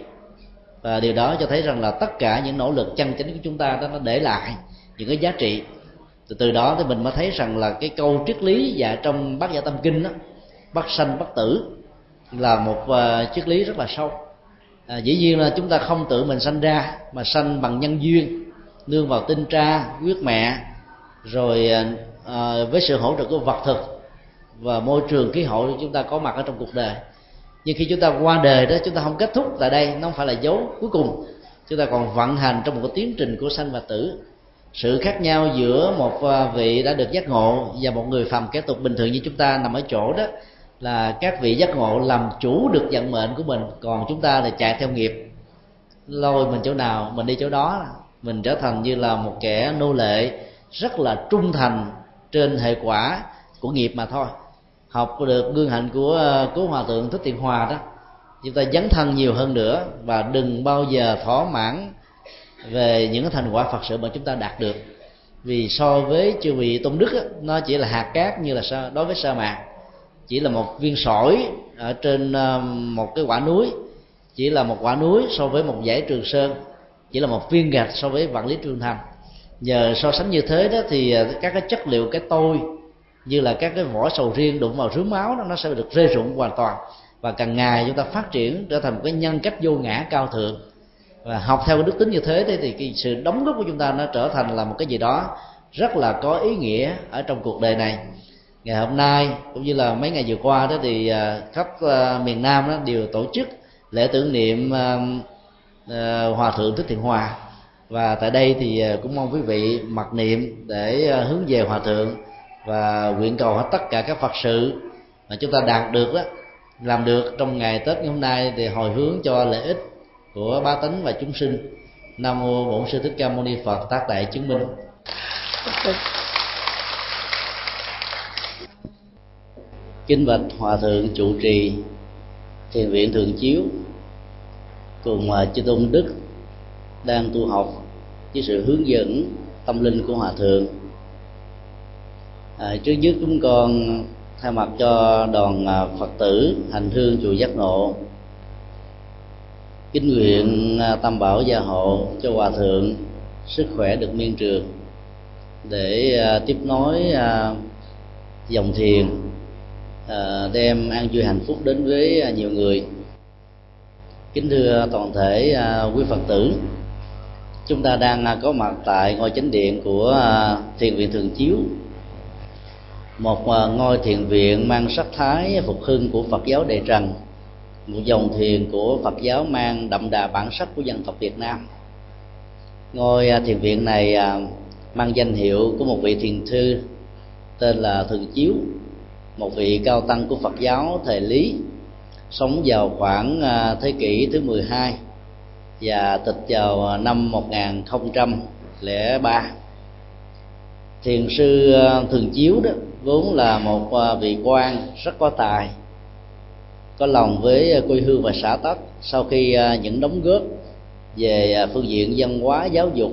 Và điều đó cho thấy rằng là tất cả những nỗ lực chân chính của chúng ta đó nó để lại những cái giá trị từ từ đó thì mình mới thấy rằng là cái câu triết lý dạ trong bát gia tâm kinh đó bất sanh bất tử là một uh, triết lý rất là sâu. À, dĩ nhiên là chúng ta không tự mình sanh ra mà sanh bằng nhân duyên nương vào tinh tra quyết mẹ rồi à, với sự hỗ trợ của vật thực và môi trường khí hậu chúng ta có mặt ở trong cuộc đời. Nhưng khi chúng ta qua đời đó chúng ta không kết thúc tại đây nó không phải là dấu cuối cùng. Chúng ta còn vận hành trong một cái tiến trình của sanh và tử sự khác nhau giữa một à, vị đã được giác ngộ và một người phàm kẻ tục bình thường như chúng ta nằm ở chỗ đó là các vị giác ngộ làm chủ được vận mệnh của mình, còn chúng ta là chạy theo nghiệp. Lôi mình chỗ nào, mình đi chỗ đó, mình trở thành như là một kẻ nô lệ, rất là trung thành trên hệ quả của nghiệp mà thôi. Học được gương hạnh của à, cố hòa thượng thích tiền hòa đó, chúng ta dấn thân nhiều hơn nữa và đừng bao giờ thỏa mãn về những thành quả phật sự mà chúng ta đạt được. Vì so với chư vị tôn đức á, nó chỉ là hạt cát như là sa, đối với sa mạc. Chỉ là một viên sỏi ở trên um, một cái quả núi. Chỉ là một quả núi so với một dãy trường sơn. Chỉ là một viên gạch so với vạn lý trường thành. Nhờ so sánh như thế đó thì uh, các cái chất liệu cái tôi như là các cái vỏ sầu riêng đụng vào rướm máu đó, nó sẽ được rơi rụng hoàn toàn. Và càng ngày chúng ta phát triển trở thành một cái nhân cách vô ngã cao thượng và học theo cái đức tính như thế thì cái sự đóng góp của chúng ta nó trở thành là một cái gì đó rất là có ý nghĩa ở trong cuộc đời này. Ngày hôm nay, cũng như là mấy ngày vừa qua đó thì à, khắp à, miền nam đó đều tổ chức lễ tưởng niệm à, hòa thượng thích thiện hòa. Và tại đây thì cũng mong quý vị mặc niệm để hướng về hòa thượng và nguyện cầu hết tất cả các phật sự mà chúng ta đạt được đó, làm được trong ngày tết ngày hôm nay thì hồi hướng cho lợi ích của ba tánh và chúng sinh. Nam mô bổn sư thích ca mâu ni phật tác đại chứng minh. Kính bạch hòa thượng trụ trì thiền viện thường chiếu cùng à, chư tôn đức đang tu học với sự hướng dẫn tâm linh của hòa thượng. À, trước nhất chúng con thay mặt cho đoàn à, phật tử hành hương chùa giác ngộ kính nguyện à, tam bảo gia hộ cho hòa thượng sức khỏe được miên trường để à, tiếp nối à, dòng thiền đem an vui hạnh phúc đến với nhiều người. Kính thưa toàn thể quý phật tử, chúng ta đang có mặt tại ngôi chánh điện của thiền viện thường chiếu, một ngôi thiền viện mang sắc thái phục hưng của phật giáo đề trần một dòng thiền của Phật giáo mang đậm đà bản sắc của dân tộc Việt Nam. Ngôi à, thiền viện này à, mang danh hiệu của một vị thiền thư tên là Thường Chiếu, một vị cao tăng của Phật giáo thời Lý, sống vào khoảng à, thế kỷ thứ 12 và tịch vào năm 1003 thiền sư Thường Chiếu đó vốn là một vị quan rất có tài có lòng với ờ, quê hương và xã tắc sau khi ờ, những đóng góp về ờ, phương diện văn hóa, giáo dục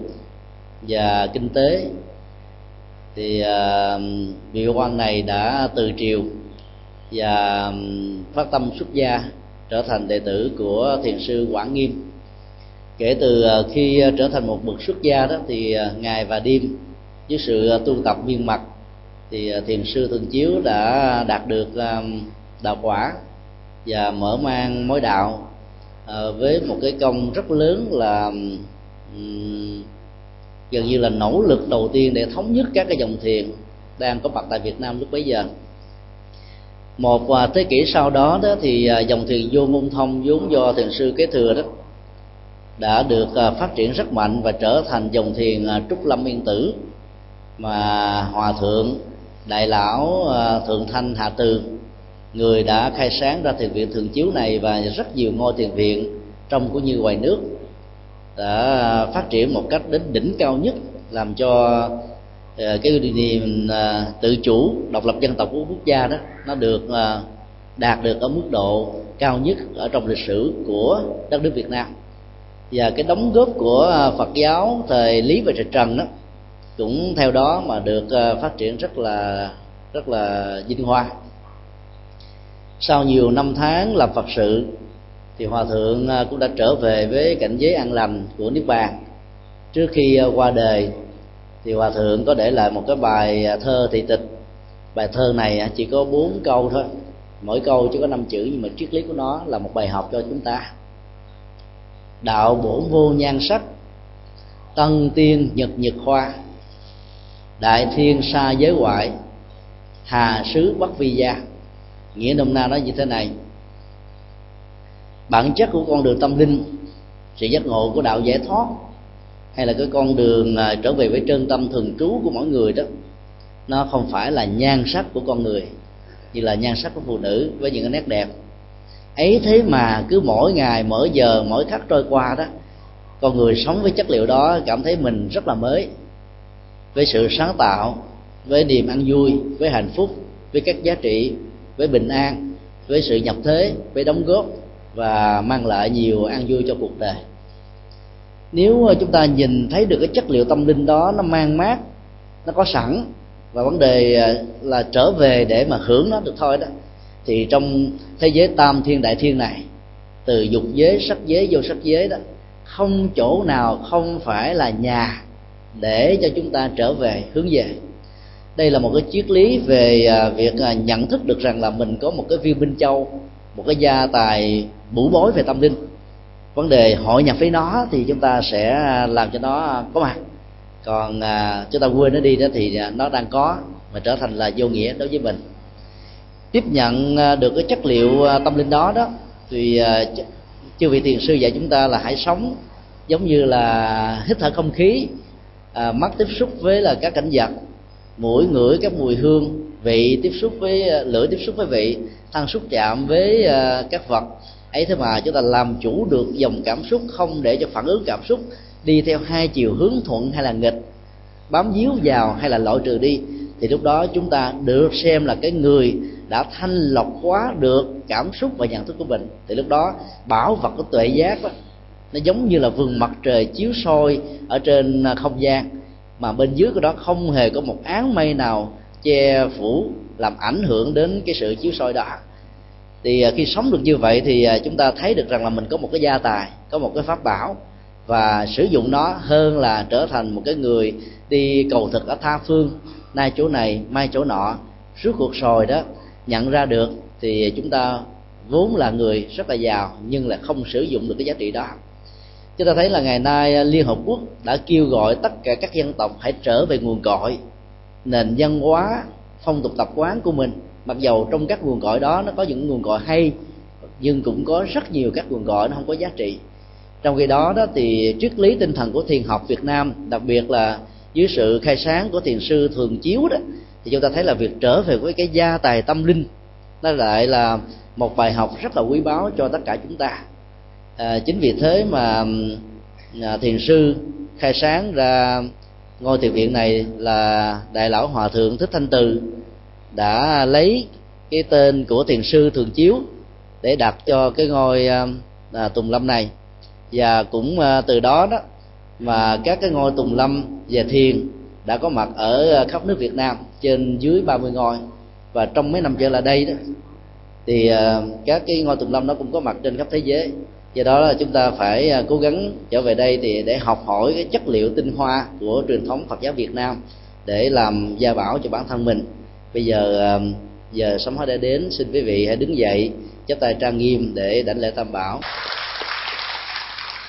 và kinh tế. Thì vị quan này đã từ triều và phát tâm xuất gia trở thành đệ tử của thiền sư Quảng Nghiêm. Kể từ khi trở thành một bậc xuất gia đó thì ngày và đêm với sự tu tập viên mật thì thiền sư thường chiếu đã đạt được đạo quả và mở mang mối đạo. Ờ, với một cái công rất lớn là gần như là nỗ lực đầu tiên để thống nhất các cái dòng thiền đang có mặt tại Việt Nam lúc bấy giờ. Một và thế kỷ sau đó đó thì à, dòng thiền vô ngôn thông vốn do thiền sư kế thừa đó đã được à, phát triển rất mạnh và trở thành dòng thiền à, trúc lâm yên tử mà hòa thượng đại lão à, thượng thanh hạ từ người đã khai sáng ra thiền viện thường chiếu này và rất nhiều ngôi thiền viện trong cũng như ngoài nước đã phát triển một cách đến đỉnh cao nhất, làm cho ờ, cái niềm ờ, tự chủ độc lập dân tộc của quốc gia đó, nó được ờ, đạt được ở mức độ cao nhất ở trong lịch sử của đất nước Việt Nam. Và cái đóng góp của Phật giáo thời Lý và Trần đó cũng theo đó mà được phát triển rất là rất là vinh hoa sau nhiều năm tháng làm Phật sự, thì hòa thượng à, cũng đã trở về với cảnh giới an lành của niết bàn. Trước khi à, qua đời, thì hòa thượng có để lại một cái bài à, thơ thị tịch. Bài thơ này chỉ có bốn câu thôi. Mỗi câu chỉ có năm chữ, nhưng mà triết lý của nó là một bài học cho chúng ta. Đạo bổn vô nhan sắc, tân tiên nhật nhật khoa đại thiên xa giới ngoại, hà sứ bắc vi gia nghĩa nôm na nó như thế này. Bản chất của con đường tâm linh sự giác ngộ của đạo giải thoát, hay là cái con đường à, trở về với chân tâm thường trú của mỗi người đó, nó không phải là nhan sắc của con người, như là nhan sắc của phụ nữ với những cái nét đẹp. Ấy thế mà cứ mỗi ngày, mỗi giờ, mỗi khắc trôi qua đó, con người sống với chất liệu đó cảm thấy mình rất là mới, với sự sáng tạo, với niềm ăn vui, với hạnh phúc, với các giá trị với bình an, với sự nhập thế, với đóng góp và mang lại nhiều an vui cho cuộc đời. Nếu chúng ta nhìn thấy được cái chất liệu tâm linh đó, nó mang mát, nó có sẵn và vấn đề à, là trở về để mà hưởng nó được thôi đó, thì trong thế giới tam thiên đại thiên này, từ dục giới, sắc giới, vô sắc giới đó, không chỗ nào không phải là nhà để cho chúng ta trở về, hướng về đây là một cái triết lý về à, việc à, nhận thức được rằng là mình có một cái viên minh châu một cái gia tài bủ bối về tâm linh. Vấn đề hội nhập với nó thì chúng ta sẽ làm cho nó có mặt. Còn à, chúng ta quên nó đi đó thì à, nó đang có mà trở thành là vô nghĩa đối với mình. Tiếp nhận được cái chất liệu tâm linh đó đó thì à, chư vị thiền sư dạy chúng ta là hãy sống giống như là hít thở không khí à, mắt tiếp xúc với là các cảnh vật mũi ngửi các mùi hương vị tiếp xúc với ờ, lưỡi tiếp xúc với vị thân xúc chạm với ờ, các vật. Ấy thế mà chúng ta làm chủ được dòng cảm xúc không để cho phản ứng cảm xúc đi theo hai chiều hướng thuận hay là nghịch bám víu vào hay là loại trừ đi thì lúc đó chúng ta được xem là cái người đã thanh lọc quá được cảm xúc và nhận thức của mình. Thì lúc đó bảo vật của tuệ giác đó, nó giống như là vườn mặt trời chiếu soi ở trên ờ, không gian mà bên dưới của đó không hề có một áng mây nào che phủ, làm ảnh hưởng đến cái sự chiếu soi đó. Thì à, khi sống được như vậy thì à, chúng ta thấy được rằng là mình có một cái gia tài, có một cái pháp bảo và sử dụng nó hơn là trở thành một cái người đi cầu thực ở tha phương. Nay chỗ này, mai chỗ nọ, suốt cuộc sồi đó, nhận ra được thì chúng ta vốn là người rất là giàu nhưng là không sử dụng được cái giá trị đó chúng ta thấy là ngày nay à, liên hợp quốc đã kêu gọi tất cả các dân tộc hãy trở về nguồn cội, nền văn hóa, phong tục tập quán của mình. Mặc dầu trong các nguồn cội đó nó có những nguồn cội hay, nhưng cũng có rất nhiều các nguồn cội nó không có giá trị. Trong khi đó đó thì triết lý tinh thần của thiền học Việt Nam, đặc biệt là dưới sự khai sáng của thiền sư thường chiếu đó, thì chúng ta thấy là việc trở về với cái gia tài tâm linh, nó lại là một bài học rất là quý báu cho tất cả chúng ta à, chính vì thế mà à, thiền sư khai sáng ra ngôi thiền viện này là đại lão hòa thượng thích thanh từ đã lấy cái tên của thiền sư thường chiếu để đặt cho cái ngôi à, à tùng lâm này. Và cũng à, từ đó đó mà các cái ngôi tùng lâm và thiền đã có mặt ở à, khắp nước Việt Nam trên dưới 30 ngôi. Và trong mấy năm trở lại đây đó thì à, các cái ngôi tùng lâm nó cũng có mặt trên khắp thế giới do đó là chúng ta phải à, cố gắng trở về đây thì để học hỏi cái chất liệu tinh hoa của truyền thống Phật giáo Việt Nam để làm gia bảo cho bản thân mình. Bây giờ à, giờ sống hóa đã đến, xin quý vị hãy đứng dậy, chắp tay trang nghiêm để đảnh lễ tam bảo.